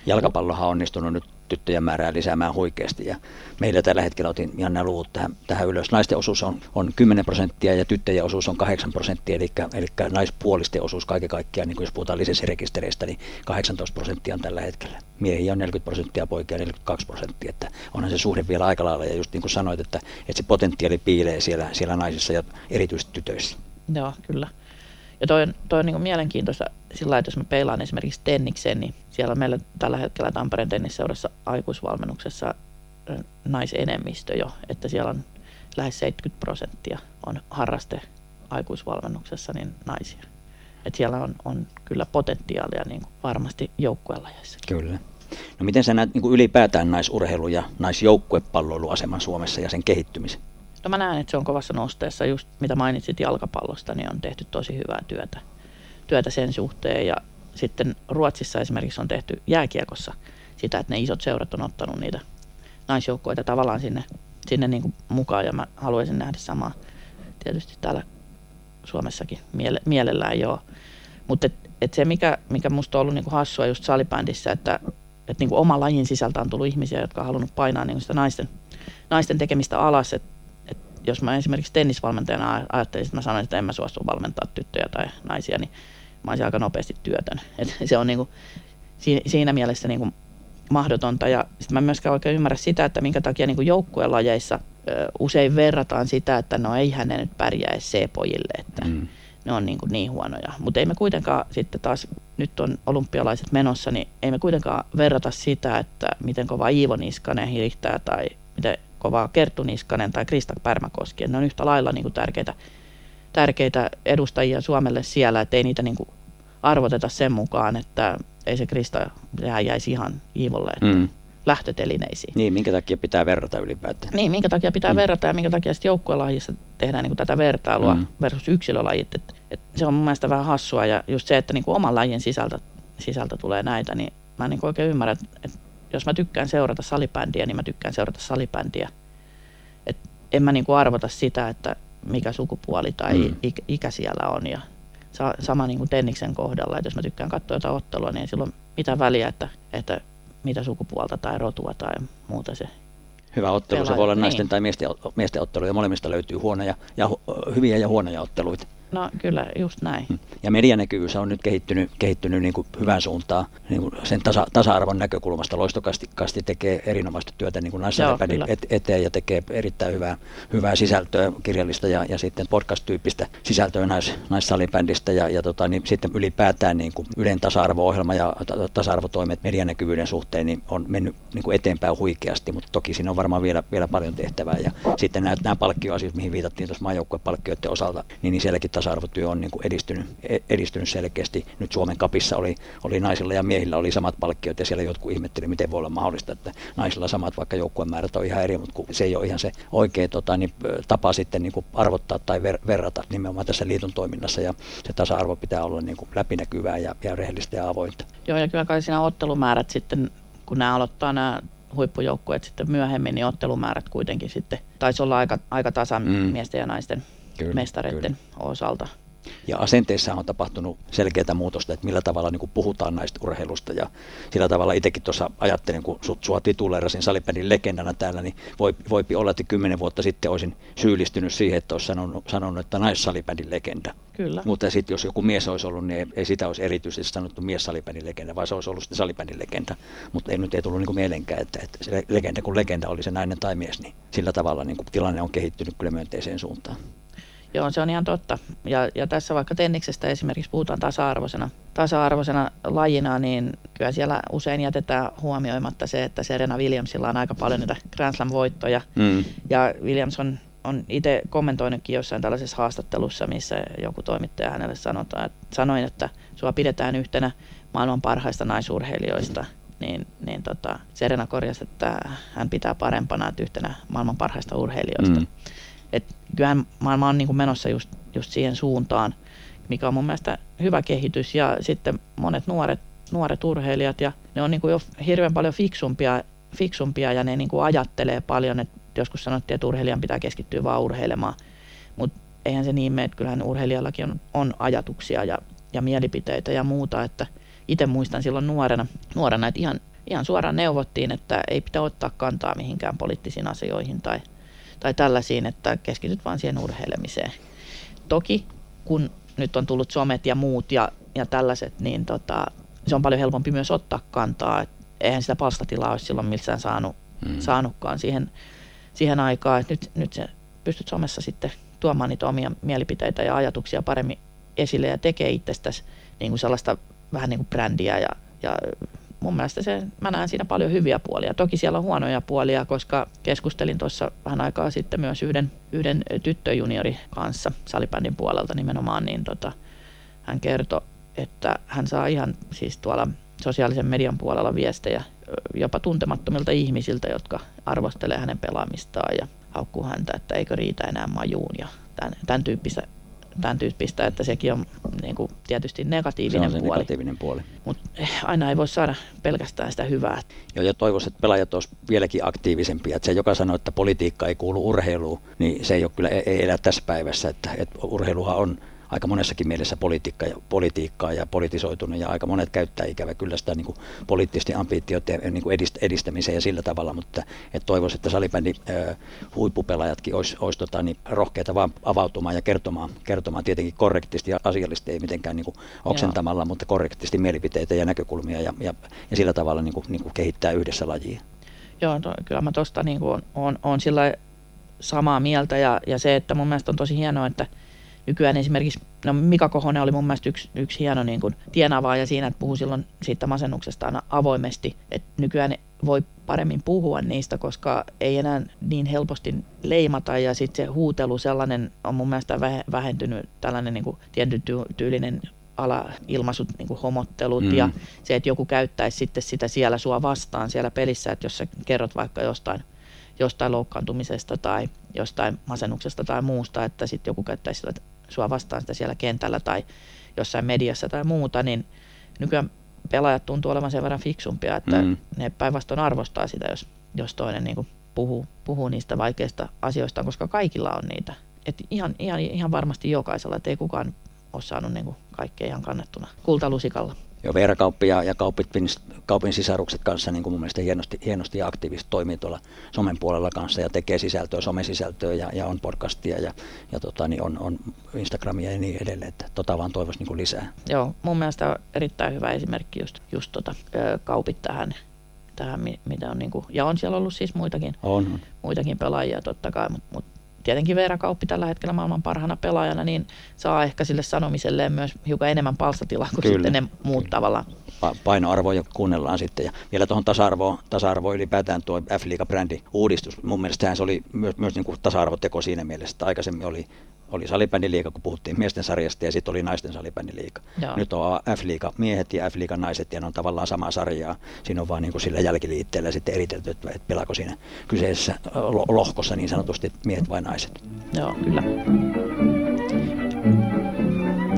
Jalkapallohan on onnistunut nyt tyttöjen määrää lisäämään huikeasti. Ja meillä tällä hetkellä otin ihan nämä luvut tähän, tähän ylös. Naisten osuus on, on 10 prosenttia ja tyttöjen osuus on 8 prosenttia, eli, eli naispuolisten osuus kaiken kaikkiaan, niin jos puhutaan lisenssirekistereistä, niin 18 prosenttia on tällä hetkellä. Miehiä on 40 prosenttia, poikia 42 prosenttia, että onhan se suhde vielä aika lailla. Ja just niin kuin sanoit, että, että se potentiaali piilee siellä, siellä naisissa ja erityisesti tytöissä. Joo, kyllä. Ja toi on, toi on niin mielenkiintoista sillä että jos mä peilaan esimerkiksi tennikseen, niin siellä meillä tällä hetkellä Tampereen tennisseurassa aikuisvalmennuksessa naisenemmistö jo, että siellä on lähes 70 prosenttia on harraste aikuisvalmennuksessa niin naisia. Et siellä on, on kyllä potentiaalia niin kuin varmasti joukkuelajeissa. Kyllä. No miten sä näet niin kuin ylipäätään naisurheilu ja naisjoukkuepalloiluaseman Suomessa ja sen kehittymisen? No mä näen, että se on kovassa nosteessa. Just mitä mainitsit jalkapallosta, niin on tehty tosi hyvää työtä, työtä sen suhteen. Ja sitten Ruotsissa esimerkiksi on tehty jääkiekossa sitä, että ne isot seurat on ottanut niitä naisjoukkoita tavallaan sinne, sinne niin kuin mukaan. Ja mä haluaisin nähdä samaa tietysti täällä Suomessakin miele- mielellään joo. Mutta et, et se, mikä, mikä musta on ollut niinku hassua just salibändissä, että et niinku oma lajin sisältä on tullut ihmisiä, jotka on halunnut painaa niinku sitä naisten, naisten tekemistä alas. Et, et jos mä esimerkiksi tennisvalmentajana ajattelisin, että mä sanoisin, että en mä suostu valmentaa tyttöjä tai naisia, niin mä olisin aika nopeasti työtön. Et se on niinku, siinä, siinä mielessä niinku mahdotonta. Ja sitten mä myöskään oikein ymmärrä sitä, että minkä takia niinku joukkueen lajeissa – usein verrataan sitä, että no eihän ne nyt pärjää C-pojille, että mm. ne on niin, kuin niin huonoja. Mutta ei me kuitenkaan sitten taas, nyt on olympialaiset menossa, niin ei me kuitenkaan verrata sitä, että miten kova Iivo Niskanen hirihtää tai miten kova Kerttu Niskanen tai Krista Pärmäkoski. Ne on yhtä lailla niin kuin tärkeitä, tärkeitä edustajia Suomelle siellä, että ei niitä niin kuin arvoteta sen mukaan, että ei se Krista, sehän jäisi ihan Iivolle. Että mm lähtötelineisiin. Niin, minkä takia pitää verrata ylipäätään? Niin, minkä takia pitää mm. verrata ja minkä takia sitten joukkuelajissa tehdään niin kuin tätä vertailua mm. versus yksilölajit. Et, et se on mun mielestä vähän hassua ja just se, että niin kuin oman lajin sisältä, sisältä tulee näitä, niin mä en niin oikein ymmärrä, että, jos mä tykkään seurata salibändiä, niin mä tykkään seurata salibändiä. Et en mä niin kuin arvota sitä, että mikä sukupuoli tai mm. ikä siellä on ja sama niin kuin Tenniksen kohdalla, että jos mä tykkään katsoa jotain ottelua, niin ei silloin mitään väliä, että, että mitä sukupuolta tai rotua tai muuta se Hyvä ottelu, pelaa. se voi olla naisten niin. tai miesten, miesten ottelu ja molemmista löytyy huonoja ja hyviä ja huonoja otteluita. No kyllä, just näin. Hmm. Ja medianäkyvyys on nyt kehittynyt, kehittynyt niin kuin hyvään suuntaan niin kuin sen tasa, tasa-arvon näkökulmasta. Loistokasti tekee erinomaista työtä niin kuin et, eteen ja tekee erittäin hyvää, hyvää sisältöä, kirjallista ja, ja sitten podcast-tyyppistä sisältöä nais, naissalibändistä ja, ja tota, niin sitten ylipäätään niin kuin Ylen tasa-arvo-ohjelma ja tasa-arvotoimet medianäkyvyyden suhteen niin on mennyt niin kuin eteenpäin huikeasti, mutta toki siinä on varmaan vielä, vielä paljon tehtävää. Ja sitten nämä, nämä palkkioasiat, mihin viitattiin tuossa maajoukkuepalkkioiden osalta, niin, niin sielläkin tasa-arvotyö on niin kuin edistynyt, e, edistynyt selkeästi. Nyt Suomen kapissa oli, oli naisilla ja miehillä oli samat palkkiot ja siellä jotkut ihmetteli, miten voi olla mahdollista, että naisilla samat, vaikka joukkueen määrät on ihan eri, mutta se ei ole ihan se oikea tota, niin, tapa sitten niin kuin arvottaa tai ver, verrata nimenomaan tässä liiton toiminnassa ja se tasa-arvo pitää olla niin kuin läpinäkyvää ja, ja rehellistä ja avointa. Joo ja kyllä kai siinä ottelumäärät sitten kun nämä aloittaa nämä huippujoukkueet sitten myöhemmin, niin ottelumäärät kuitenkin sitten taisi olla aika, aika tasan mm. miesten ja naisten kyllä, mestareiden kyllä. osalta. Ja asenteissa on tapahtunut selkeää muutosta, että millä tavalla niin puhutaan näistä urheilusta. Ja sillä tavalla itsekin tuossa ajattelin, kun sut, sua tituleerasin salibändin legendana täällä, niin voi, voipi olla, että kymmenen vuotta sitten olisin syyllistynyt siihen, että olisi sanonut, sanonut että naissalibändin legenda. Kyllä. Mutta sitten jos joku mies olisi ollut, niin ei, ei sitä olisi erityisesti sanottu mies salibändin legenda, vaan se olisi ollut sitten salibändin legenda. Mutta ei nyt ei tullut niin mielenkään, että, että se legenda kun legenda oli se nainen tai mies, niin sillä tavalla niin tilanne on kehittynyt kyllä myönteiseen suuntaan. Joo, se on ihan totta. Ja, ja tässä vaikka tenniksestä esimerkiksi puhutaan tasa-arvoisena, tasa-arvoisena lajina, niin kyllä siellä usein jätetään huomioimatta se, että Serena Williamsilla on aika paljon niitä Grand Slam-voittoja. Mm. Ja Williams on, on itse kommentoinutkin jossain tällaisessa haastattelussa, missä joku toimittaja hänelle sanotaan, että sanoin, että sua pidetään yhtenä maailman parhaista naisurheilijoista niin, niin tota, Serena korjasi, että hän pitää parempana että yhtenä maailman parhaista urheilijoista. Mm. Et kyllähän maailma on niin kuin menossa just, just siihen suuntaan, mikä on mun mielestä hyvä kehitys. Ja sitten monet nuoret, nuoret urheilijat, ja ne on niin kuin jo hirveän paljon fiksumpia, fiksumpia ja ne niin kuin ajattelee paljon, että joskus sanottiin, että urheilijan pitää keskittyä vaan urheilemaan. Mutta eihän se niin mene, että kyllähän urheilijallakin on, on ajatuksia ja, ja mielipiteitä ja muuta. Että itse muistan silloin nuorena, nuorena että ihan, ihan suoraan neuvottiin, että ei pitää ottaa kantaa mihinkään poliittisiin asioihin tai – tai tällaisiin, että keskityt vain siihen urheilemiseen. Toki kun nyt on tullut somet ja muut ja, ja tällaiset, niin tota, se on paljon helpompi myös ottaa kantaa. Et eihän sitä palstatilaa olisi silloin missään saanut, mm. saanutkaan siihen, siihen aikaan. Et nyt, nyt se pystyt somessa sitten tuomaan niitä omia mielipiteitä ja ajatuksia paremmin esille ja tekee itsestäsi niin kuin sellaista vähän niin kuin brändiä ja, ja mun mielestä se, mä näen siinä paljon hyviä puolia. Toki siellä on huonoja puolia, koska keskustelin tuossa vähän aikaa sitten myös yhden, yhden tyttöjuniori kanssa salibändin puolelta nimenomaan, niin tota, hän kertoi, että hän saa ihan siis tuolla sosiaalisen median puolella viestejä jopa tuntemattomilta ihmisiltä, jotka arvostelee hänen pelaamistaan ja haukkuu häntä, että eikö riitä enää majuun ja tämän, tämän tyyppistä tämän tyyppistä, että sekin on niin kuin, tietysti negatiivinen se on se puoli. negatiivinen puoli. Mutta eh, aina ei voi saada pelkästään sitä hyvää. Joo, ja toivoisin, että pelaajat olisivat vieläkin aktiivisempia. Että se, joka sanoo, että politiikka ei kuulu urheiluun, niin se ei ole kyllä, ei, ei elä tässä päivässä. Että, että urheiluhan on aika monessakin mielessä politiikka ja, politiikkaa ja politisoitunut ja aika monet käyttää ikävä kyllä sitä niin kuin poliittisesti ambitioiden niin kuin edist, edistämiseen ja sillä tavalla, mutta et toivoisin, että salibändin äh, huippupelaajatkin olisi, olisi tota, niin rohkeita vaan avautumaan ja kertomaan, kertomaan tietenkin korrektisti ja asiallisesti, ei mitenkään niin kuin oksentamalla, Joo. mutta korrektisti mielipiteitä ja näkökulmia ja, ja, ja sillä tavalla niin kuin, niin kuin kehittää yhdessä lajia. Joo, to, kyllä mä tuosta niin on, on, on sillä samaa mieltä ja, ja se, että mun mielestä on tosi hienoa, että – nykyään esimerkiksi, no Mika Kohonen oli mun mielestä yksi, yksi hieno niin kuin tienavaaja siinä, että puhui silloin siitä masennuksesta aina avoimesti, että nykyään voi paremmin puhua niistä, koska ei enää niin helposti leimata ja sitten se huutelu sellainen on mun mielestä vähentynyt tällainen niin kuin tietyn tyylinen alailmaisut, niin kuin homottelut mm. ja se, että joku käyttäisi sitten sitä siellä sua vastaan siellä pelissä, että jos sä kerrot vaikka jostain jostain loukkaantumisesta tai jostain masennuksesta tai muusta, että sitten joku käyttäisi sitä sua vastaan sitä siellä kentällä tai jossain mediassa tai muuta, niin nykyään pelaajat tuntuu olevan sen verran fiksumpia, että mm. ne päinvastoin arvostaa sitä, jos, jos toinen niin kuin puhuu, puhuu niistä vaikeista asioista, koska kaikilla on niitä. Et ihan, ihan, ihan varmasti jokaisella, että ei kukaan ole saanut niin kuin kaikkea ihan kannettuna kultalusikalla jo Veera Kauppi ja, ja kaupit, kaupin sisarukset kanssa niin kuin mun mielestä hienosti, hienosti ja aktiivisesti toimii tuolla somen puolella kanssa ja tekee sisältöä, somesisältöä ja, ja on podcastia ja, ja tota, niin on, on Instagramia ja niin edelleen, että tota vaan toivoisi niin kuin lisää. Joo, mun mielestä on erittäin hyvä esimerkki just, just tota, kaupit tähän tähän, mitä on, niin kuin, ja on siellä ollut siis muitakin, on. muitakin pelaajia totta kai, mutta mut tietenkin Veera Kauppi tällä hetkellä maailman parhaana pelaajana, niin saa ehkä sille sanomiselleen myös hiukan enemmän palstatilaa kuin Kyllä. sitten ne muut tavallaan. Pa- painoarvoja kuunnellaan sitten. Ja vielä tuohon tasa-arvoon, tasa-arvo ylipäätään tuo F-liiga-brändi uudistus. Mun mielestä se oli myös, myös niin kuin tasa-arvoteko siinä mielessä, että aikaisemmin oli oli salibändiliiga, kun puhuttiin miesten sarjasta ja sitten oli naisten salibändiliiga. Joo. Nyt on F-liiga miehet ja F-liiga naiset ja ne on tavallaan samaa sarjaa. Siinä on vaan niin kuin sillä jälkiliitteellä sitten eritelty, että pelaako siinä kyseisessä lohkossa niin sanotusti miehet vai naiset. Joo, kyllä.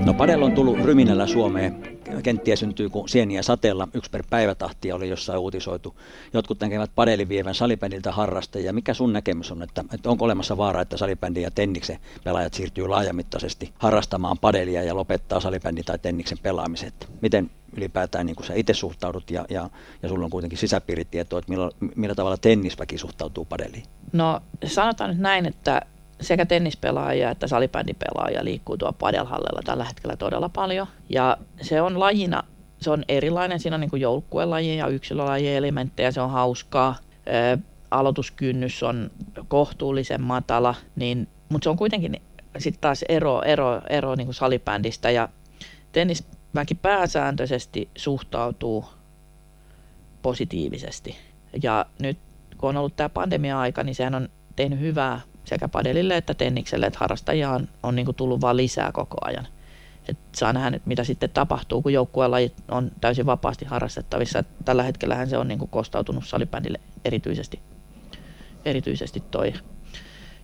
No Padel on tullut ryminällä Suomeen kenttiä syntyy kuin sieniä sateella, yksi per päivätahtia oli jossain uutisoitu. Jotkut näkevät padelin vievän salibändiltä harrastajia. Mikä sun näkemys on, että, että onko olemassa vaara, että salibändin ja tenniksen pelaajat siirtyy laajamittaisesti harrastamaan padelia ja lopettaa salibändin tai tenniksen pelaamiset? Miten ylipäätään niin kuin sä itse suhtaudut ja, ja, ja sulla on kuitenkin sisäpiiritietoa, että millä, millä tavalla tennisväki suhtautuu padeliin? No sanotaan nyt näin, että sekä tennispelaajia että salibändipelaajia liikkuu tuo padelhallella tällä hetkellä todella paljon. Ja se on lajina, se on erilainen, siinä on niin joukkuelaji ja yksilölajien elementtejä, se on hauskaa. Ö, aloituskynnys on kohtuullisen matala, niin, mutta se on kuitenkin sitten taas ero, ero, ero niin kuin salibändistä ja tennisväki pääsääntöisesti suhtautuu positiivisesti. Ja nyt kun on ollut tämä pandemia-aika, niin sehän on tehnyt hyvää sekä padelille että tennikselle, että harrastajia on, on niin kuin tullut vaan lisää koko ajan. Et saa nähdä nyt, mitä sitten tapahtuu, kun joukkuelajit on täysin vapaasti harrastettavissa. Et tällä hetkellä se on niin kuin kostautunut salibändille erityisesti, erityisesti toi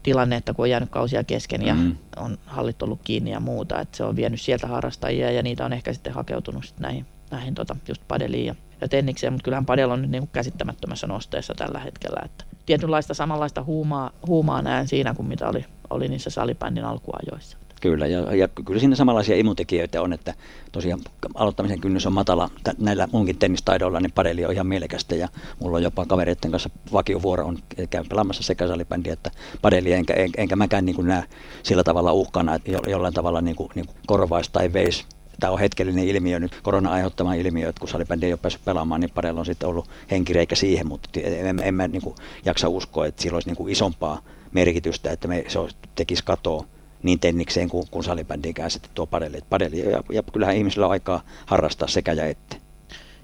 tilanne, että kun on jäänyt kausia kesken ja mm. on hallit ollut kiinni ja muuta, että se on vienyt sieltä harrastajia ja niitä on ehkä sitten hakeutunut sitten näihin, näihin tota, just padeliin ja, ja tennikseen, mutta kyllähän padel on nyt niin kuin käsittämättömässä nosteessa tällä hetkellä, että tietynlaista samanlaista huumaa, huumaa näen siinä kuin mitä oli, oli niissä salibändin alkuajoissa. Kyllä, ja, ja kyllä siinä samanlaisia imutekijöitä on, että tosiaan aloittamisen kynnys on matala. Näillä munkin tennistaidoilla niin padeli on ihan mielekästä, ja mulla on jopa kavereiden kanssa vakiovuoro on käyn pelaamassa sekä salibändiä että padeli, enkä, enkä, enkä mäkään niin näe sillä tavalla uhkana, että jollain tavalla niin kuin, niin kuin korvaisi tai veisi tämä on hetkellinen ilmiö nyt, korona aiheuttama ilmiö, että kun salibändi ei ole päässyt pelaamaan, niin parilla on sitten ollut henkireikä siihen, mutta en, en mä niin kuin jaksa uskoa, että sillä olisi niin kuin isompaa merkitystä, että me, se tekisi katoa niin tennikseen kuin, kuin salibändiinkään sitten tuo padeli. padeli ja, ja kyllähän ihmisillä on aikaa harrastaa sekä ja että.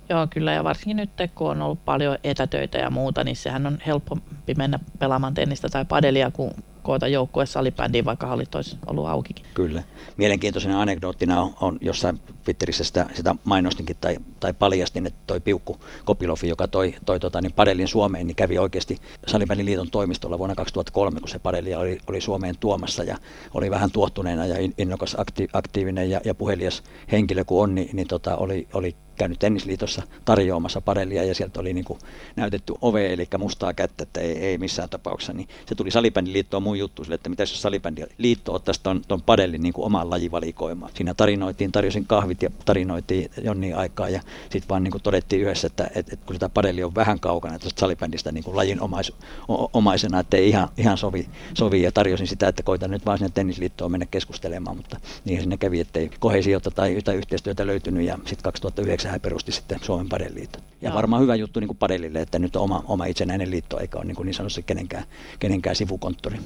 Joo, kyllä ja varsinkin nyt kun on ollut paljon etätöitä ja muuta, niin sehän on helpompi mennä pelaamaan tennistä tai padelia kuin koota joukkue salibändiin, vaikka hallit olisi ollut aukikin. Kyllä. Mielenkiintoisena anekdoottina on, on jossain Twitterissä sitä, sitä mainostinkin tai, tai paljastin, että toi Piukku Kopilofi, joka toi, toi tota, niin padelin Suomeen, niin kävi oikeasti Salibändin liiton toimistolla vuonna 2003, kun se padelia oli, oli Suomeen tuomassa ja oli vähän tuottuneena ja innokas akti, aktiivinen ja, ja puhelias henkilö kuin on, niin, niin tota, oli, oli käynyt tennisliitossa tarjoamassa padellia ja sieltä oli niin kuin näytetty ove, eli mustaa kättä, että ei, ei missään tapauksessa. Niin se tuli salibändiliittoon mun juttu sille, että mitä jos salibändiliitto ottaisi ton, ton padellin niin kuin omaan lajivalikoimaan. Siinä tarinoitiin, tarjosin kahvit ja tarinoitiin jonnin aikaa ja sitten vaan niin kuin todettiin yhdessä, että, että, että kun sitä padelli on vähän kaukana tuosta salibändistä niin kuin lajin omais, omaisena, että ei ihan, ihan sovi, sovi ja tarjosin sitä, että koitan nyt vaan sinne tennisliittoon mennä keskustelemaan, mutta niin sinne kävi, ettei kohesiota tai yhtä yhteistyötä löytynyt ja sitten 2009 hän perusti sitten Suomen padeliiton. Ja Joo. varmaan hyvä juttu niin kuin padellille, että nyt on oma, oma itsenäinen liitto, eikä ole niin, kuin niin sanotusti kenenkään, kenenkään sivukonttori.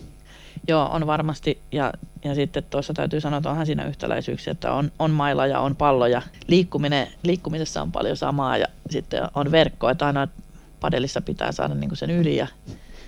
Joo, on varmasti. Ja, ja sitten tuossa täytyy sanoa, että onhan siinä yhtäläisyyksiä, että on, on mailla ja on pallo ja liikkuminen, liikkumisessa on paljon samaa ja sitten on verkko, että aina padellissa pitää saada niin sen yli ja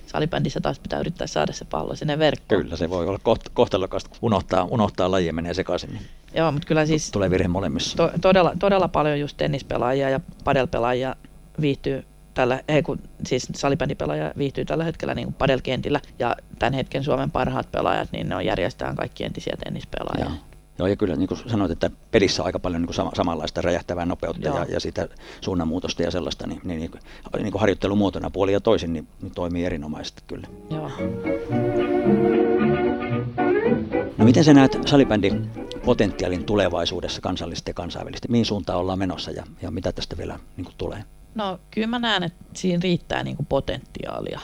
salibändissä taas pitää yrittää saada se pallo sinne verkkoon. Kyllä, se voi olla koht- kohtalokasta, unohtaa, unohtaa laji ja menee sekaisin. Niin Joo, mutta kyllä siis... Tulee virhe molemmissa. To, todella, todella paljon just tennispelaajia ja padelpelaajia viihtyy tällä, ei kun, siis salibändipelaaja viihtyy tällä hetkellä niin kuin padelkentillä ja tämän hetken Suomen parhaat pelaajat, niin ne on järjestään kaikki entisiä tennispelaajia. Joo. Joo, ja kyllä niin kuin sanoit, että pelissä on aika paljon niin kuin sama, samanlaista räjähtävää nopeutta ja, ja sitä suunnanmuutosta ja sellaista, niin, niin, niin, niin kuin harjoittelumuotona puoli ja toisin niin, niin toimii erinomaisesti kyllä. Joo. No miten sä näet salibändin potentiaalin tulevaisuudessa kansallisesti ja kansainvälisesti? Mihin suuntaan ollaan menossa ja, ja mitä tästä vielä niin kuin tulee? No kyllä mä näen, että siinä riittää niin kuin potentiaalia.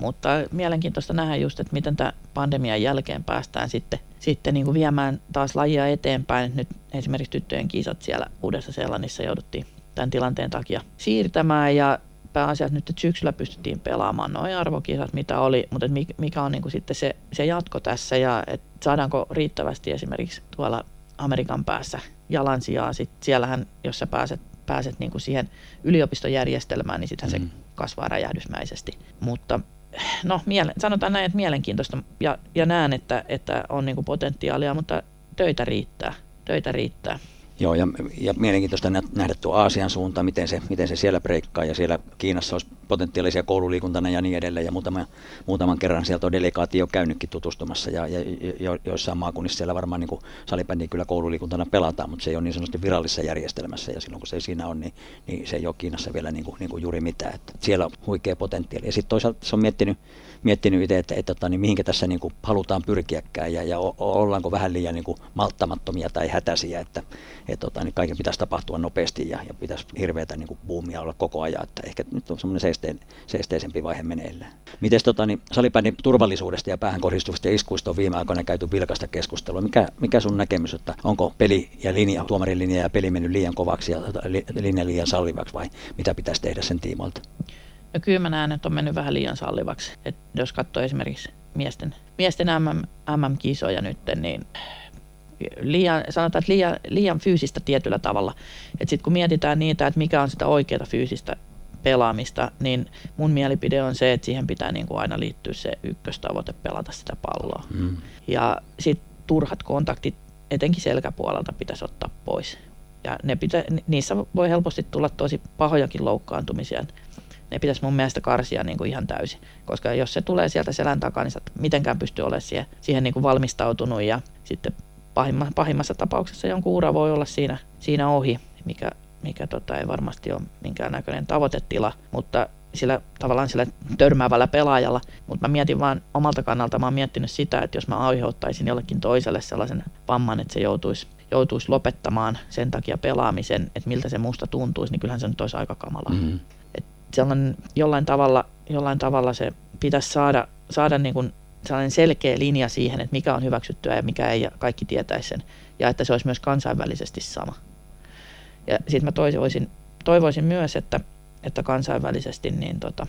Mutta mielenkiintoista nähdä just, että miten tämä pandemian jälkeen päästään sitten, sitten niin kuin viemään taas lajia eteenpäin. Nyt esimerkiksi tyttöjen kisat siellä Uudessa Seelannissa jouduttiin tämän tilanteen takia siirtämään ja pääasiassa nyt että syksyllä pystyttiin pelaamaan noin arvokisat, mitä oli, mutta mikä on niin kuin sitten se, se jatko tässä ja että saadaanko riittävästi esimerkiksi tuolla Amerikan päässä jalansijaa. Sitten siellähän, jos sä pääset, pääset niin kuin siihen yliopistojärjestelmään, niin sittenhän mm. se kasvaa räjähdysmäisesti. Mutta no, miele- sanotaan näin, että mielenkiintoista ja, ja näen, että, että on niin kuin potentiaalia, mutta töitä riittää. Töitä riittää. Joo, ja, ja mielenkiintoista nähdä tuo Aasian suunta, miten se, miten se siellä breikkaa, ja siellä Kiinassa olisi potentiaalisia koululiikuntana ja niin edelleen, ja muutama, muutaman kerran sieltä on delegaatio käynytkin tutustumassa, ja, ja jo, joissain maakunnissa siellä varmaan niin salibändiä kyllä koululiikuntana pelataan, mutta se ei ole niin sanotusti virallisessa järjestelmässä, ja silloin kun se siinä on, niin, niin se ei ole Kiinassa vielä niin kuin, niin kuin juuri mitään, että siellä on huikea potentiaali. Ja sitten toisaalta se on miettinyt, miettinyt itse, että, että, että niin mihinkä tässä niin kuin halutaan pyrkiäkään, ja, ja ollaanko vähän liian niin kuin malttamattomia tai hätäisiä, että, että tota, niin kaiken pitäisi tapahtua nopeasti ja, ja pitäisi hirveätä niin buumia olla koko ajan, että ehkä nyt on semmoinen seisteen, seisteisempi vaihe meneillään. Miten tota, niin turvallisuudesta ja päähän kohdistuvista iskuista on viime aikoina käyty vilkasta keskustelua. Mikä, mikä sun näkemys, että onko peli ja linja, tuomarin linja ja peli mennyt liian kovaksi ja tota, linja liian sallivaksi vai mitä pitäisi tehdä sen tiimoilta? No kyllä mä näen, että on mennyt vähän liian sallivaksi. Et jos katsoo esimerkiksi miesten, miesten MM, MM-kisoja nyt, niin liian, sanotaan, että liian, liian fyysistä tietyllä tavalla. Että sitten kun mietitään niitä, että mikä on sitä oikeaa fyysistä pelaamista, niin mun mielipide on se, että siihen pitää niin kuin aina liittyä se ykköstavoite pelata sitä palloa. Mm. Ja sitten turhat kontaktit etenkin selkäpuolelta pitäisi ottaa pois. Ja ne pitä, niissä voi helposti tulla tosi pahojakin loukkaantumisia. Ne pitäisi mun mielestä karsia niin kuin ihan täysin. Koska jos se tulee sieltä selän takaa, niin sä mitenkään pysty olemaan siihen, siihen niin kuin valmistautunut ja sitten pahimma, pahimmassa tapauksessa jonkun ura voi olla siinä, siinä ohi, mikä, mikä tota, ei varmasti ole minkäännäköinen tavoitetila, mutta sillä tavallaan sillä törmäävällä pelaajalla, mutta mä mietin vaan omalta kannalta, mä oon miettinyt sitä, että jos mä aiheuttaisin jollekin toiselle sellaisen vamman, että se joutuisi, joutuisi lopettamaan sen takia pelaamisen, että miltä se musta tuntuisi, niin kyllähän se nyt olisi aika kamala. Mm-hmm. Sellainen, jollain, tavalla, jollain tavalla se pitäisi saada, saada niin kuin sellainen selkeä linja siihen, että mikä on hyväksyttyä ja mikä ei, ja kaikki tietäisi sen. Ja että se olisi myös kansainvälisesti sama. Ja sitten mä toivoisin, toivoisin myös, että, että kansainvälisesti niin tota,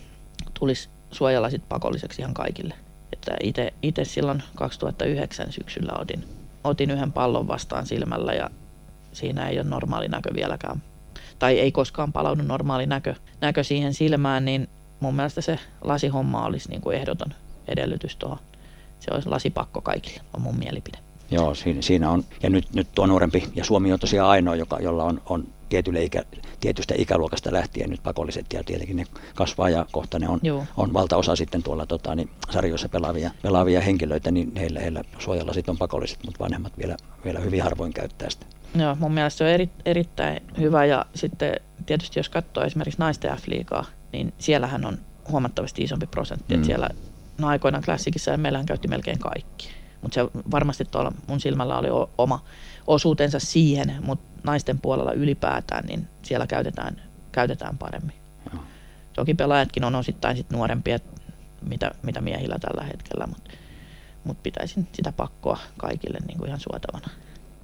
tulisi suojalasit pakolliseksi ihan kaikille. Että itse silloin 2009 syksyllä otin, otin yhden pallon vastaan silmällä ja siinä ei ole normaali näkö vieläkään tai ei koskaan palaudu normaali näkö, näkö siihen silmään, niin mun mielestä se lasihomma olisi niin kuin ehdoton edellytys tuohon. Se olisi lasipakko kaikille, on mun mielipide. Joo, siinä, siinä on. Ja nyt, nyt tuo nuorempi, ja Suomi on tosiaan ainoa, joka, jolla on, on tietylle ikä, tietystä ikäluokasta lähtien nyt pakolliset, ja tietenkin ne kasvaa, ja kohta ne on, on valtaosa sitten tuolla tota, niin, sarjoissa pelaavia, pelaavia henkilöitä, niin heillä, heillä suojalla sitten on pakolliset, mutta vanhemmat vielä, vielä hyvin harvoin käyttää sitä. Joo, mun mielestä se on eri, erittäin hyvä, ja sitten tietysti jos katsoo esimerkiksi naisten F-liigaa, niin siellähän on huomattavasti isompi prosentti, mm. että siellä no aikoinaan klassikissa ja meillähän käytti melkein kaikki. Mutta se varmasti tuolla mun silmällä oli oma osuutensa siihen, mutta naisten puolella ylipäätään, niin siellä käytetään, käytetään paremmin. Joo. Toki pelaajatkin on osittain sit nuorempia, mitä, mitä miehillä tällä hetkellä, mutta mut pitäisin sitä pakkoa kaikille niin kuin ihan suotavana.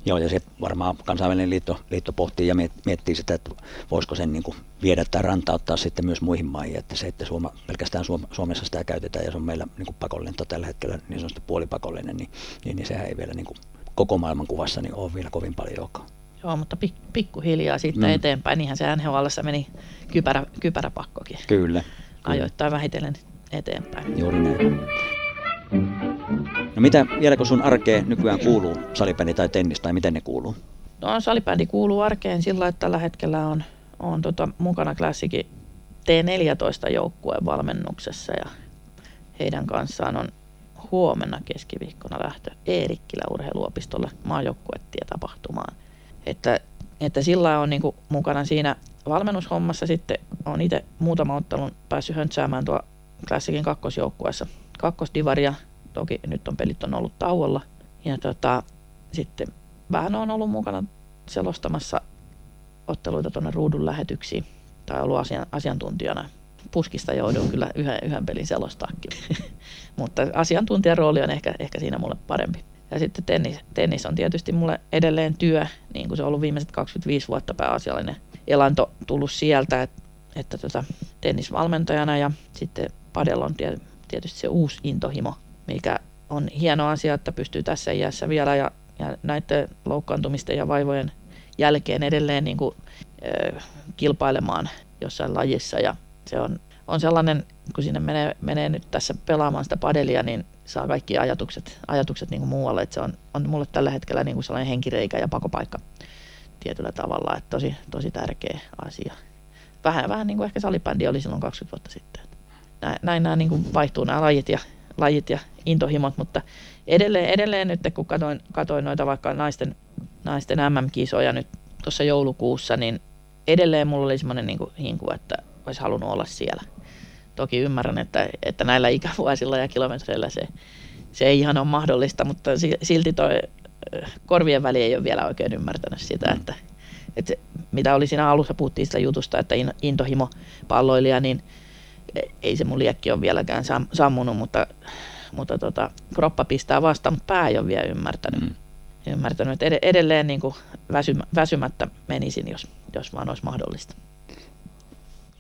Joo, ja se varmaan kansainvälinen liitto, liitto pohtii ja miettii sitä, että voisiko sen niin kuin viedä tai rantauttaa sitten myös muihin maihin, että se, että Suoma, pelkästään Suomessa sitä käytetään ja se on meillä niin kuin pakollinen tällä hetkellä niin sanotusti puolipakollinen, niin, niin, niin sehän ei vielä niin kuin koko maailman kuvassa niin ole vielä kovin paljon joka. Joo, mutta pik, pikkuhiljaa sitten mm. eteenpäin, niinhän se nhl meni kypärä, kypäräpakkokin. Kyllä. Ajoittain vähitellen eteenpäin. Juuri näin. Mitä, vieläkö sun arkeen nykyään kuuluu salibändi tai tennis tai miten ne kuuluu? No salibändi kuuluu arkeen sillä, että tällä hetkellä on, on tota, mukana klassikin T14 joukkueen valmennuksessa ja heidän kanssaan on huomenna keskiviikkona lähtö Eerikkilä urheiluopistolle maajoukkuettie tapahtumaan. Että, että sillä on niin mukana siinä valmennushommassa sitten on itse muutama ottelun päässyt höntsäämään tuo klassikin kakkosjoukkueessa kakkosdivaria Toki nyt on pelit on ollut tauolla. Ja tota, sitten vähän on ollut mukana selostamassa otteluita tuonne ruudun lähetyksiin tai ollut asian, asiantuntijana. Puskista joudun kyllä yhden, yhden pelin selostaakin, mutta asiantuntijan rooli on ehkä, ehkä siinä mulle parempi. Ja sitten tennis, tennis on tietysti mulle edelleen työ, niin kuin se on ollut viimeiset 25 vuotta pääasiallinen elanto tullut sieltä, että, että tota, tennisvalmentajana ja sitten padel on tietysti se uusi intohimo mikä on hieno asia, että pystyy tässä iässä vielä ja, ja näiden loukkaantumisten ja vaivojen jälkeen edelleen niin kuin, äh, kilpailemaan jossain lajissa ja se on, on sellainen, kun sinne menee, menee nyt tässä pelaamaan sitä padelia, niin saa kaikki ajatukset, ajatukset niin kuin muualle. Että se on, on mulle tällä hetkellä niin kuin sellainen henkireikä ja pakopaikka tietyllä tavalla, että tosi, tosi tärkeä asia. Vähän, vähän niin kuin ehkä salibändi oli silloin 20 vuotta sitten. Näin, näin nämä niin kuin vaihtuu nämä lajit ja lajit ja intohimot, mutta edelleen, edelleen nyt kun katoin, katoin noita vaikka naisten, naisten MM-kisoja nyt tuossa joulukuussa, niin edelleen mulla oli semmoinen niin hinku, että olisi halunnut olla siellä. Toki ymmärrän, että, että näillä ikävuosilla ja kilometreillä se, se ei ihan ole mahdollista, mutta silti toi korvien väli ei ole vielä oikein ymmärtänyt sitä, että, että se, mitä oli siinä alussa, puhuttiin sitä jutusta, että intohimo palloilija, niin ei se mun liekki ole vieläkään sam, sammunut, mutta, mutta tota, kroppa pistää vasta, mutta pää ei ole vielä ymmärtänyt. Mm. Ymmärtänyt, että edelleen niin kuin väsymä, väsymättä menisin, jos, jos vaan olisi mahdollista.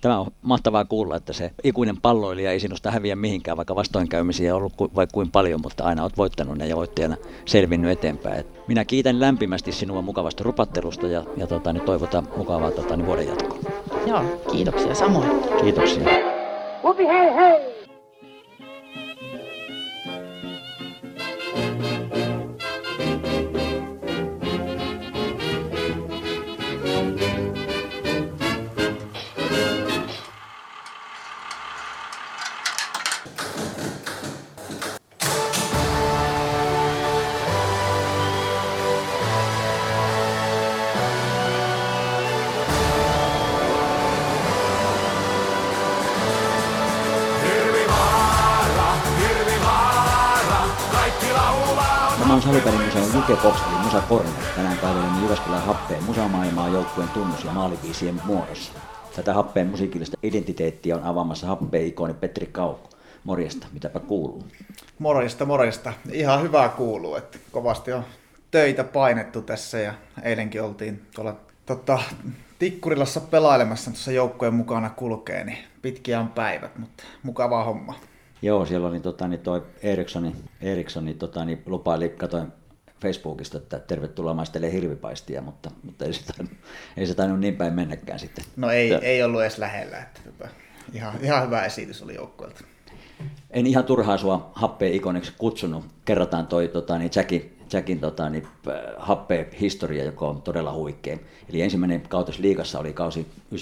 Tämä on mahtavaa kuulla, että se ikuinen palloilija ei sinusta häviä mihinkään, vaikka vastoinkäymisiä on ollut ku, vaikka kuin paljon, mutta aina olet voittanut ne ja voittajana selvinnyt eteenpäin. Et minä kiitän lämpimästi sinua mukavasta rupattelusta ja, ja tota, niin toivotan mukavaa tota, niin vuoden jatkoa. Joo, kiitoksia samoin. Kiitoksia. Whoopie hey hey! Juke Popstelin Musa Korne tänään päivällä Jyväskylän happeen musamaailmaa joukkueen tunnus- ja maaliviisien muodossa. Tätä happeen musiikillista identiteettiä on avaamassa happeen ikoni Petri Kauko. Morjesta, mitäpä kuuluu? Morjesta, morjesta. Ihan hyvää kuuluu, että kovasti on töitä painettu tässä ja eilenkin oltiin tuolla tota, Tikkurilassa pelailemassa tuossa joukkojen mukana kulkee, niin pitkiä on päivät, mutta mukava homma. Joo, siellä oli tota, niin toi Erikssoni, Erikssoni tota, niin lupaili, katoin Facebookista, että tervetuloa maistelemaan hirvipaistia, mutta, mutta ei, se tainnut, ei se tainnut niin päin mennäkään sitten. No ei, ja. ei ollut edes lähellä, että tota, ihan, ihan hyvä esitys oli joukkueelta. En ihan turhaa sua happeen ikoniksi kutsunut. Kerrotaan toi tota, niin Jackin Jackin tota, niin, äh, happe-historia, joka on todella huikea. Eli ensimmäinen kautis liigassa oli kausi 98-99,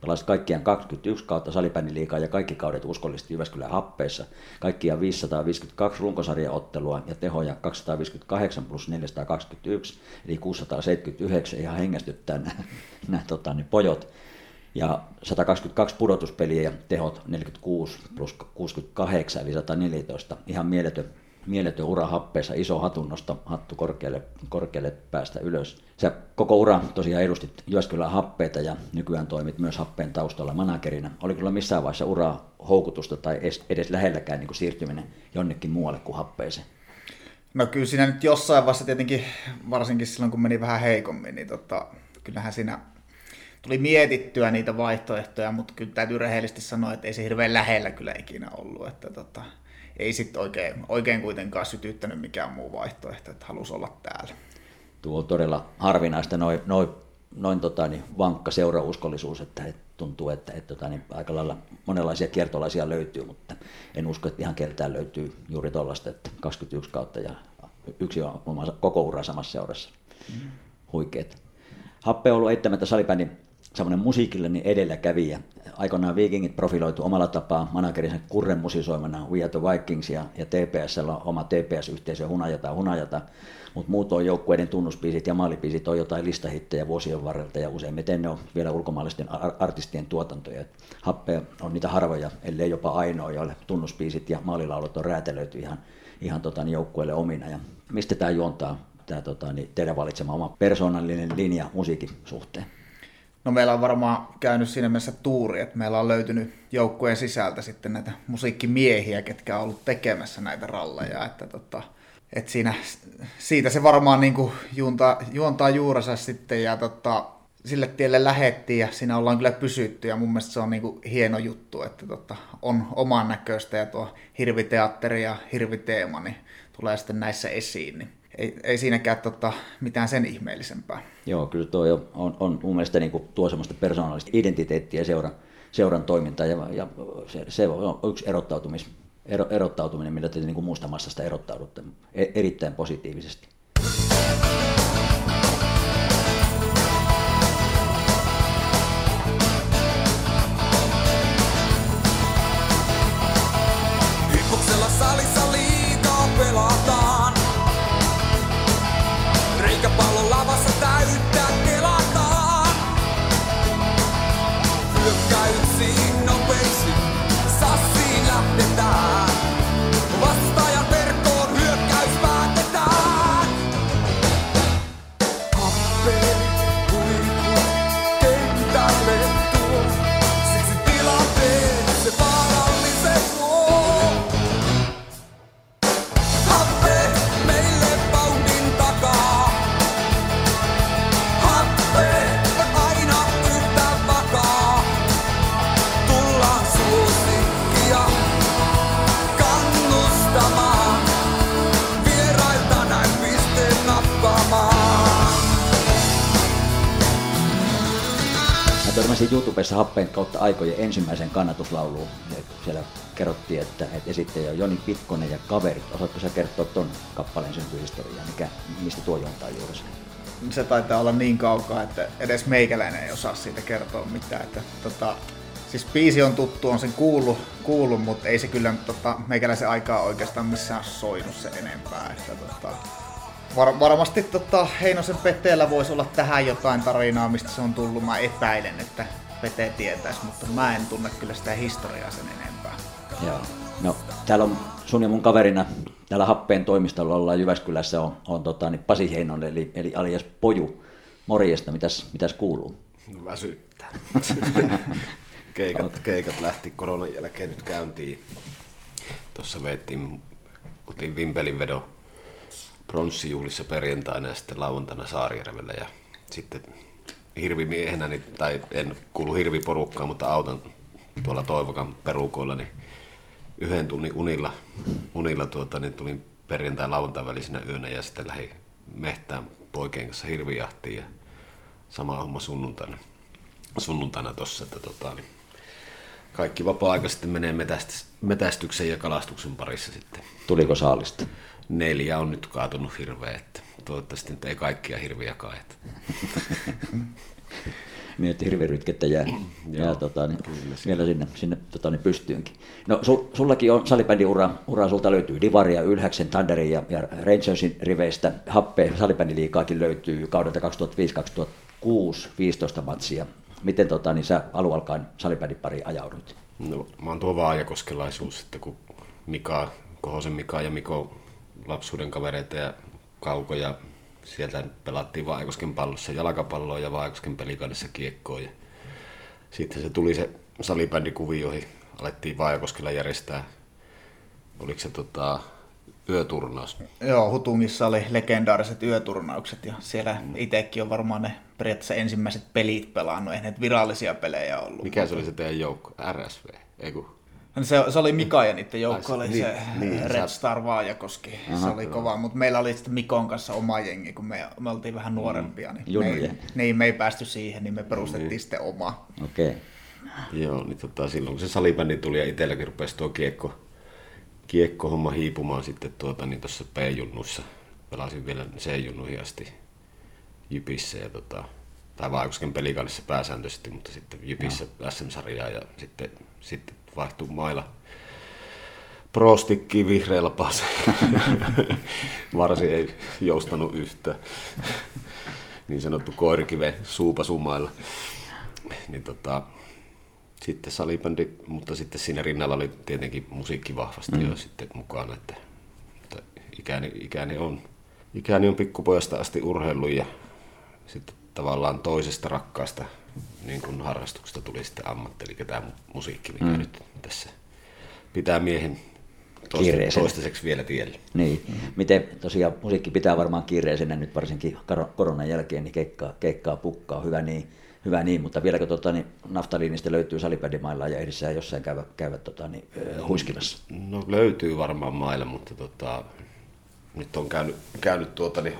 pelasit kaikkiaan 21 kautta salibändin liikaa ja kaikki kaudet uskollisesti Jyväskylän happeessa. Kaikkiaan 552 runkosarjaottelua ja tehoja 258 plus 421, eli 679 ihan hengästyttää nämä, nämä tota, niin pojot ja 122 pudotuspeliä ja tehot 46 plus 68 eli 114. Ihan mieletön mieletön ura happeessa, iso hatunnosto, hattu korkealle, korkealle päästä ylös. Sä koko ura tosiaan edustit Jyväskylän happeita ja nykyään toimit myös happeen taustalla managerina. Oli kyllä missään vaiheessa uraa houkutusta tai edes lähelläkään niin kuin siirtyminen jonnekin muualle kuin happeeseen? No kyllä siinä nyt jossain vaiheessa tietenkin, varsinkin silloin kun meni vähän heikommin, niin tota, kyllähän siinä tuli mietittyä niitä vaihtoehtoja, mutta kyllä täytyy rehellisesti sanoa, että ei se hirveän lähellä kyllä ikinä ollut. Että tota, ei sitten oikein, oikein kuitenkaan sytyttänyt mikään muu vaihtoehto, että halusi olla täällä. Tuo on todella harvinaista noin noi, noin tota, niin vankka seurauskollisuus, että et tuntuu, että et, tota, niin aika lailla monenlaisia kiertolaisia löytyy, mutta en usko, että ihan keltään löytyy juuri tuollaista, että 21 kautta ja yksi on koko ura samassa seurassa. Mm. Huikeet. Happe on ollut eittämättä salibändin semmoinen musiikillinen edelläkävijä. Aikoinaan Vikingit profiloitu omalla tapaa managerinsa Kurren musisoimana We Are the Vikings ja, ja TPS on oma TPS-yhteisö Hunajata Hunajata, mutta muut on joukkueiden tunnuspiisit ja maalipiisit on jotain listahittejä vuosien varrelta ja useimmiten ne on vielä ulkomaalaisten artistien tuotantoja. Happe on niitä harvoja, ellei jopa ainoa, joille tunnuspiisit ja maalilaulut on räätälöity ihan, ihan tota, niin joukkueelle omina. Ja mistä tämä juontaa, tämä tota, niin teidän valitsema oma persoonallinen linja musiikin suhteen? No meillä on varmaan käynyt siinä mielessä tuuri, että meillä on löytynyt joukkueen sisältä sitten näitä musiikkimiehiä, ketkä on ollut tekemässä näitä ralleja, että tota, et siinä, siitä se varmaan niin kuin juontaa, juontaa juurensa sitten ja tota, sille tielle lähettiin ja siinä ollaan kyllä pysytty ja mun mielestä se on niin kuin hieno juttu, että tota, on oman näköistä ja tuo hirviteatteri ja hirviteema niin tulee sitten näissä esiin. Niin ei, ei siinäkään tota, mitään sen ihmeellisempää. Joo, kyllä tuo on, on, on mun mielestä niin kuin, tuo semmoista persoonallista identiteettiä seuran, seuran toimintaa ja, ja se, se on yksi erottautumis, ero, erottautuminen, millä te niin kuin muusta massasta erottaudutte e, erittäin positiivisesti. Törmäsin YouTubessa happeen kautta aikojen ensimmäisen kannatuslauluun. Siellä kerrottiin, että, että esittäjä on Joni Pitkonen ja kaverit. Osaatko sä kertoa ton kappaleen syntyhistoriaa, mikä, mistä tuo juontaa juuressa? Se taitaa olla niin kaukaa, että edes meikäläinen ei osaa siitä kertoa mitään. Että, tota, siis biisi on tuttu, on sen kuullut, kuullut mutta ei se kyllä tota, meikäläisen aikaa oikeastaan missään soinut se enempää. Että, tota, Var, varmasti tota, Heinosen Peteellä voisi olla tähän jotain tarinaa, mistä se on tullut. Mä epäilen, että Pete tietäisi, mutta mä en tunne kyllä sitä historiaa sen enempää. Joo. No, täällä on sun ja mun kaverina täällä Happeen toimistolla ollaan Jyväskylässä on, on tota, niin Pasi Heinonen, eli, eli alias Poju. Morjesta, mitäs, mitäs kuuluu? Väsyttää. keikat, keikat lähti koronan jälkeen nyt käyntiin. Tuossa veettiin, oltiin Vimpelin vedon pronssijuhlissa perjantaina ja sitten lauantaina Saarijärvellä ja sitten hirvimiehenä, niin, tai en kuulu hirviporukkaan, mutta autan tuolla Toivokan perukoilla, niin yhden tunnin unilla, unilla tuota, niin tulin perjantai lauantai välisenä yönä ja sitten lähdin mehtään poikien kanssa hirvijahtiin ja sama homma sunnuntaina, sunnuntaina tossa, että tota, niin kaikki vapaa-aika sitten menee metästyksen ja kalastuksen parissa sitten. Tuliko saalista? Neljä on nyt kaatunut hirveä, että toivottavasti nyt ei kaikkia hirviä kaeta. niin, että hirvirytkettä jää, jää tota, niin, vielä sinne, sinne tota, niin pystyynkin. No su, sullakin on salibändin ura, ura, sulta löytyy Divaria, Ylhäksen, Thunderin ja, ja Rangersin riveistä. Happe salibändiliikaakin löytyy kaudelta 2005-2006, 15 matsia. Miten tota, niin sä alualkain salibändin pari ajaudut? No, mä oon tuo vaajakoskelaisuus, että kun Mika, Kohosen Mika ja Miko lapsuuden kavereita ja kaukoja sieltä pelattiin Vaikosken pallossa jalkapalloa ja Vaikosken pelikanissa kiekkoa. Ja sitten se tuli se salibändikuvio, joihin alettiin Vaajakoskella järjestää, oliko se tota, yöturnaus? Joo, Hutungissa oli legendaariset yöturnaukset ja siellä mm. itsekin on varmaan ne periaatteessa ensimmäiset pelit pelannut, ei virallisia pelejä ollut. Mikä se oli se teidän joukko? RSV? Eiku? Se, se oli Mika ja niiden joukko, oli niin, se niin, Red Star Vaajakoski. Aha, se oli joo. kova, mutta meillä oli sitten Mikon kanssa oma jengi, kun me, me oltiin vähän nuorempia. Niin, me ei, niin me ei päästy siihen, niin me perustettiin niin. sitten oma. Okei. Okay. Joo, niin tota, silloin kun se salibändi tuli ja itselläkin rupesi tuo kiekko, kiekko-homma hiipumaan sitten tuota, niin tuossa P-junnuissa. Pelasin vielä C-junnuihin asti Jypissä ja tota, tai Vaikosken pelikannissa pääsääntöisesti, mutta sitten Jypissä no. SM-sarjaa ja sitten, sitten vaihtui mailla prostikki vihreällä pase. Varsi ei joustanut yhtään. niin sanottu koirikiven suupasumailla. Niin tota, sitten salibändi, mutta sitten siinä rinnalla oli tietenkin musiikki vahvasti mm. jo sitten mukana, että, että ikäni, ikäni, on, ikäni on pikkupojasta asti urheilu ja sitten tavallaan toisesta rakkaasta niin kuin harrastuksesta tuli sitten ammatti, eli tämä musiikki, mikä mm. nyt tässä pitää miehen toista, toistaiseksi vielä tiellä. Niin. Miten tosiaan musiikki pitää varmaan kiireisenä nyt varsinkin koronan jälkeen, niin keikkaa, keikkaa pukkaa, hyvä niin, hyvä niin, mutta vieläkö tota, niin naftaliinista löytyy salipädimailla ja edessä jossain käyvä, käyvä tota, niin, huiskimassa? No löytyy varmaan mailla, mutta tota, nyt on käynyt, käynyt tuota, niin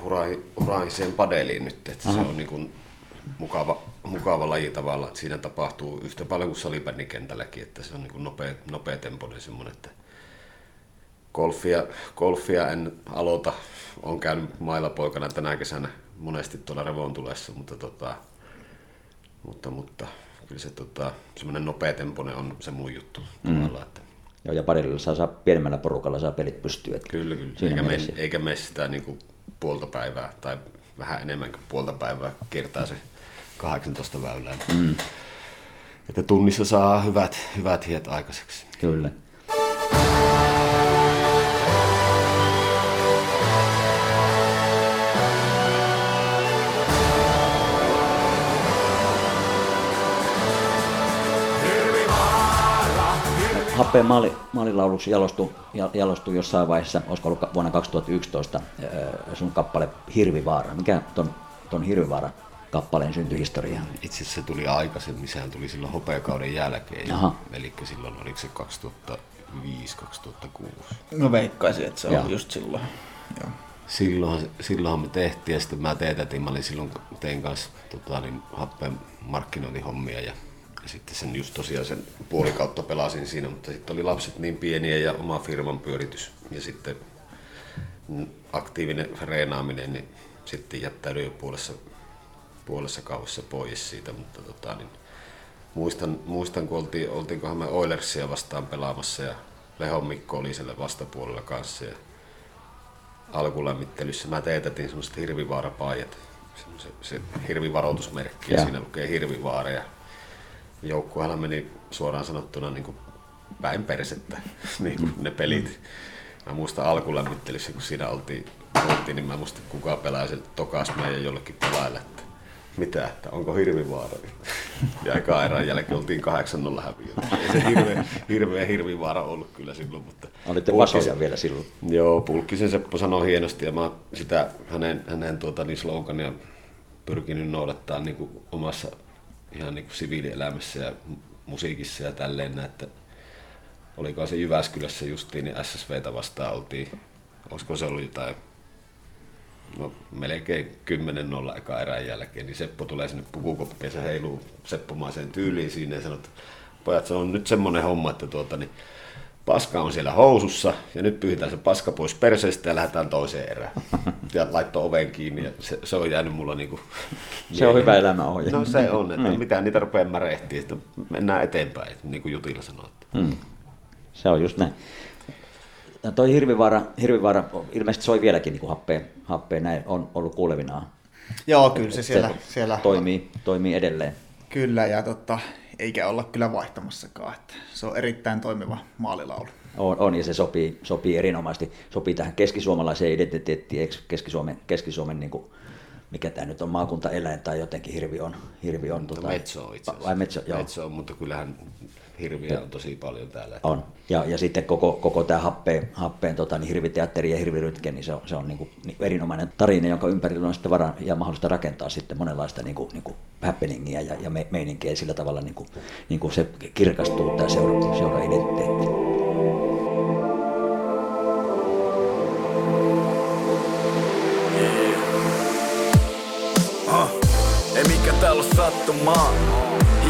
hurahiseen padeliin nyt, että Aha. se on niin kuin mukava, mukava laji tavallaan, että siinä tapahtuu yhtä paljon kuin salibändikentälläkin, että se on niin nopea, nopea tempoinen semmoinen, että golfia, golfia en aloita, on käynyt mailapoikana tänä kesänä monesti tuolla revontulessa, mutta, tota, mutta, mutta kyllä se tota, semmoinen nopea tempoinen on se mun juttu mm. tavallaan, että Joo, ja parilla saa, saa pienemmällä porukalla saa pelit pystyä. Kyllä, kyllä. Eikä mene, eikä mene sitä niin kuin puolta päivää tai vähän enemmän kuin puolta päivää kertaa se 18 väylää. Mm. Että tunnissa saa hyvät, hyvät hiet aikaiseksi. Kyllä. happeen maali, maalilauluksi jalostui, jalostui jossain vaiheessa, olisiko ollut vuonna 2011 sun kappale Hirvivaara. Mikä ton, ton Hirvivaara kappaleen syntyhistoria? Itse asiassa se tuli aikaisemmin, sehän tuli silloin hopeakauden jälkeen. Aha. Eli silloin oliko se 2005-2006? No veikkaisin, että se on just silloin. Joo. Silloin, silloinhan me tehtiin ja sitten mä teetätin, mä olin silloin tein kanssa tota, niin, happeen markkinointihommia ja ja sitten sen just tosiaan sen puoli kautta pelasin siinä, mutta sitten oli lapset niin pieniä ja oma firman pyöritys ja sitten aktiivinen reenaaminen, niin sitten jättäydyin jo puolessa, puolessa kauessa pois siitä, mutta tota, niin muistan, muistan, kun oltiin, oltiinkohan me Oilersia vastaan pelaamassa ja Lehon Mikko oli siellä vastapuolella kanssa ja alkulämmittelyssä. Mä teetätin semmoiset hirvivaarapaijat, se, se hirvivaroitusmerkki ja siinä lukee hirvivaara ja joukkueella meni suoraan sanottuna niin kuin päin persettä niin kuin ne pelit. Mä muistan alkulämmittelyssä, kun siinä oltiin, oltiin niin mä muistan kuka pelaa sen tokas meidän jollekin pelaajalle, mitä, että onko hirvivaara. Ja eka erän jälkeen oltiin 8-0 häviöllä. Ei se hirveä, hirveä hirvivaara ollut kyllä silloin. Mutta Olitte vasoja vielä silloin. Joo, Pulkkisen Seppo sanoi hienosti ja mä sitä hänen, hänen tuota, niin slogania pyrkinyt noudattaa niin kuin omassa ihan niin kuin siviilielämässä ja musiikissa ja tälleen, että oliko se Jyväskylässä justiin, niin SSVtä vastaan oltiin, olisiko se ollut jotain, no melkein 10-0 eka erän jälkeen, niin Seppo tulee sinne pukukoppiin ja se heiluu Seppomaiseen tyyliin siinä ja sanoo, että pojat, se on nyt semmoinen homma, että tuota, niin paska on siellä housussa ja nyt pyyhitään se paska pois perseestä ja lähdetään toiseen erään. Ja laittoi oven kiinni ja se, se on jäänyt mulla niinku... Se on hyvä elämäohje. No se on, että Niin. mitä niitä rupeaa märehtiä, että mennään eteenpäin, niin kuin Jutila sanoi. Mm. Se on just näin. Ja toi Hirvivaara, Hirvivaara ilmeisesti soi vieläkin niin happea, happea, näin on ollut kuulevinaan. Joo, kyllä se siellä, siellä toimii, toimii edelleen. Kyllä, ja tota, eikä olla kyllä vaihtamassakaan. Että se on erittäin toimiva maalilaulu. On, on ja se sopii, sopii erinomaisesti. Sopii tähän keskisuomalaiseen identiteettiin, eikö Keski-Suomen, Keski-Suomen niin kuin, mikä tämä nyt on, maakuntaeläin tai jotenkin hirvi on. Hirvi on Mutta metso on itse asiassa. Vai metso, joo. metso on, mutta kyllähän hirviä on tosi paljon täällä. On. Ja, ja sitten koko, koko tämä happeen, happeen tota, niin hirviteatteri ja hirvirytke, niin se on, se on niin kuin, niin erinomainen tarina, jonka ympärillä on sitten vara ja mahdollista rakentaa sitten monenlaista niin kuin, niin kuin happeningia ja, ja me, meininkiä sillä tavalla niin kuin, niin kuin se kirkastuu tämä seura, seura identiteetti. Ah, ei mikä täällä on sattumaa.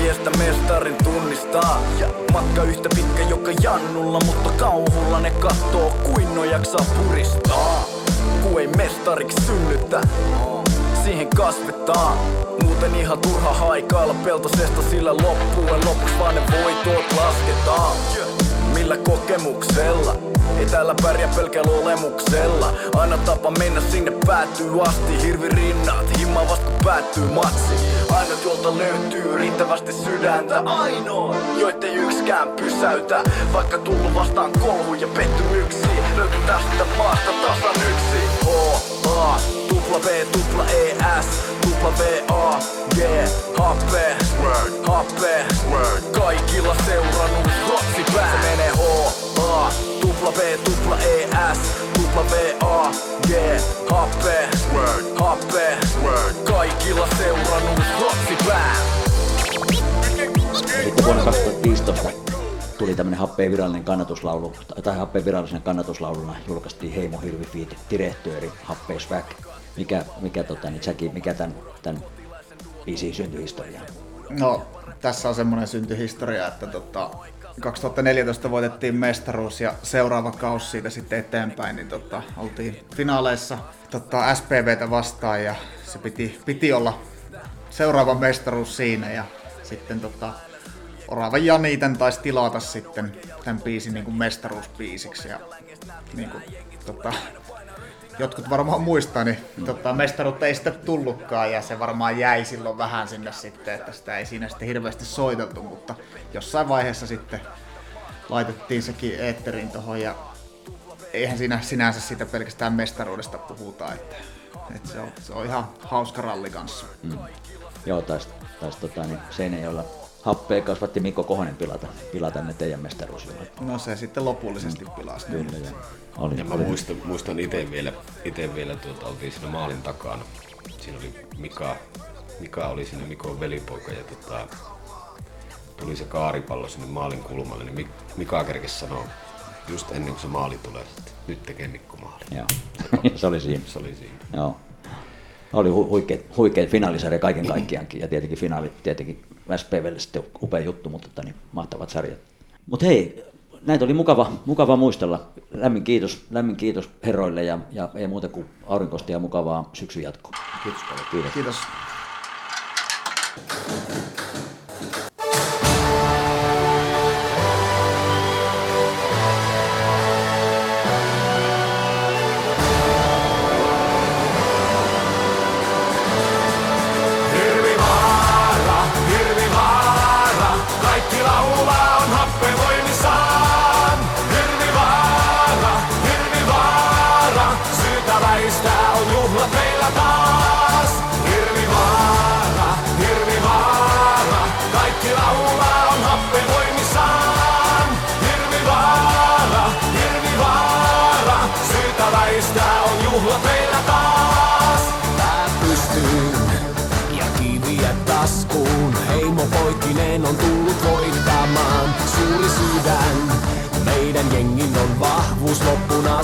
Hiestä mestarin tunnistaa. Matka yhtä pitkä joka jannulla, mutta kauhulla ne kattoo kuin no jaksaa puristaa. Ku ei mestariksi synnytä, siihen kasvetaan. Muuten ihan turha haikailla peltosesta, sillä loppujen lopuksi vaan ne voitot lasketaan. Millä kokemuksella? Ei täällä pärjää pelkällä olemuksella. Aina tapa mennä sinne päätyy asti. Hirvi rinnat, himma vasta kun päättyy matsi. Ainut jolta löytyy riittävästi sydäntä. Ainoa, joittei yksikään pysäytä. Vaikka tullut vastaan kolhu ja pettymyksi Löytyy tästä maasta tasan yksi. H, A, tupla B, tupla E, S Tupla V, A, G, happe Happe, kaikilla seurannut rotsi pää. Se menee H, A, tupla B, tupla E, S. Tupla V, A, G, happe Happe, kaikilla seurannut rotsi pää. Sitten vuonna 2015 tuli tämmöinen happeen virallinen kannatuslaulu, tai happeen virallisen kannatuslauluna julkaistiin Heimo Hirvi Feet Direktööri Happeen Swag. Mikä, mikä, tota, niin Jackie, mikä tämän, tämän biisin syntyhistoria? No, tässä on semmoinen syntyhistoria, että tota, 2014 voitettiin mestaruus ja seuraava kausi siitä sitten eteenpäin, niin tota, oltiin finaaleissa tota, SPVtä vastaan ja se piti, piti olla seuraava mestaruus siinä ja sitten tota, Orava Jani tän taisi tilata sitten tämän biisin niin kuin mestaruusbiisiksi ja niin kuin, tota, jotkut varmaan muistaa, niin tota, mestaruutta ei sitten tullutkaan ja se varmaan jäi silloin vähän sinne sitten, että sitä ei siinä sitten hirveästi soiteltu, mutta jossain vaiheessa sitten laitettiin sekin eetteriin tuohon ja eihän siinä sinänsä siitä pelkästään mestaruudesta puhuta, että, että se, on, se on ihan hauska ralli kanssa. Mm. Joo, taisi tais, tota, niin Seinäjoella happea kasvatti Mikko Kohonen pilata, pilata ne teidän mestaruusjuhlat. No se sitten lopullisesti pilasi. Kyllä, joo. Oli, Ja mä oli. muistan, muistan itse vielä, ite vielä tuota, oltiin siinä maalin takana. Siinä oli Mika, Mika oli siinä Mikon velipoika ja tota, tuli se kaaripallo sinne maalin kulmalle, niin Mik- Mika kerkesi sanoa just ennen kuin se maali tulee, että nyt tekee Mikko maali. Joo. se oli siinä. Se oli siinä. Joo. Oli hu- huikea, huikea finaalisarja kaiken kaikkiaankin ja tietenkin finaalit tietenkin SPVlle sitten upea juttu, mutta tota, niin, mahtavat sarjat. Mutta hei, näitä oli mukava, mukava muistella. Lämmin kiitos, lämmin kiitos herroille ja, ja ei muuta kuin aurinkosta ja mukavaa syksyn jatkoa. Kiitos paljon. Kiitos. Kiitos.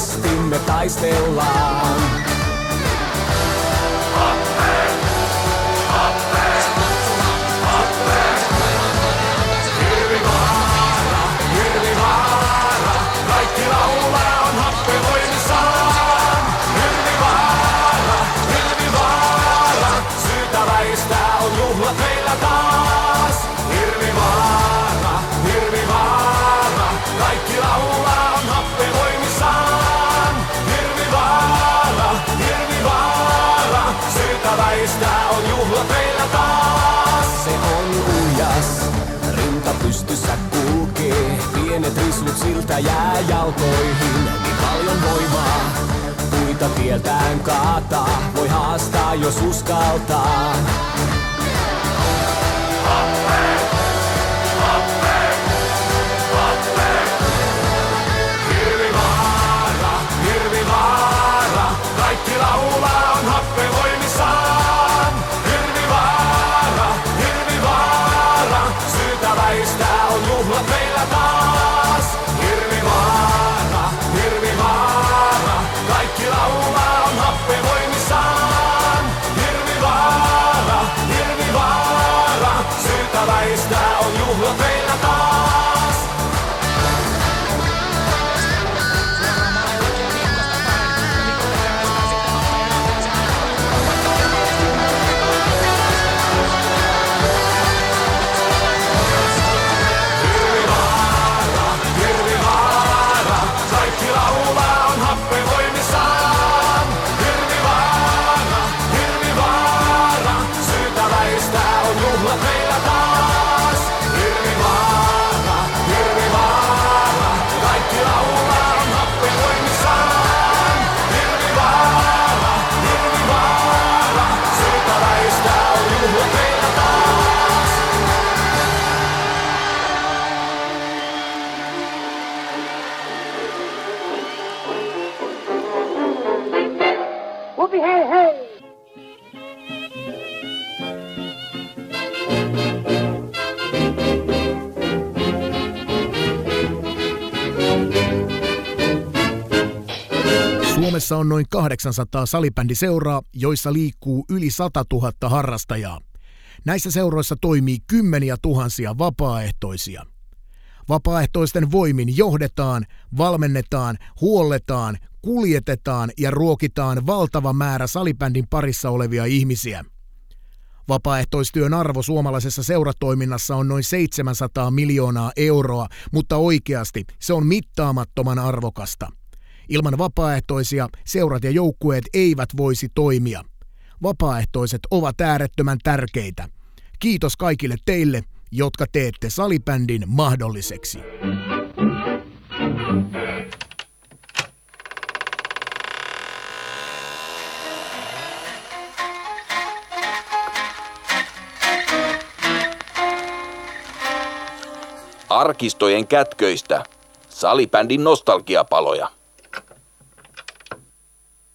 Пустым метай стрела siltä jää jalkoihin, niin paljon voimaa. Puita tieltään kaataa, voi haastaa jos uskaltaa. Suomessa on noin 800 salibändiseuraa, joissa liikkuu yli 100 000 harrastajaa. Näissä seuroissa toimii kymmeniä tuhansia vapaaehtoisia. Vapaaehtoisten voimin johdetaan, valmennetaan, huolletaan, kuljetetaan ja ruokitaan valtava määrä salibändin parissa olevia ihmisiä. Vapaaehtoistyön arvo suomalaisessa seuratoiminnassa on noin 700 miljoonaa euroa, mutta oikeasti se on mittaamattoman arvokasta – Ilman vapaaehtoisia seurat ja joukkueet eivät voisi toimia. Vapaaehtoiset ovat äärettömän tärkeitä. Kiitos kaikille teille, jotka teette salibändin mahdolliseksi. Arkistojen kätköistä. Salibändin nostalgiapaloja.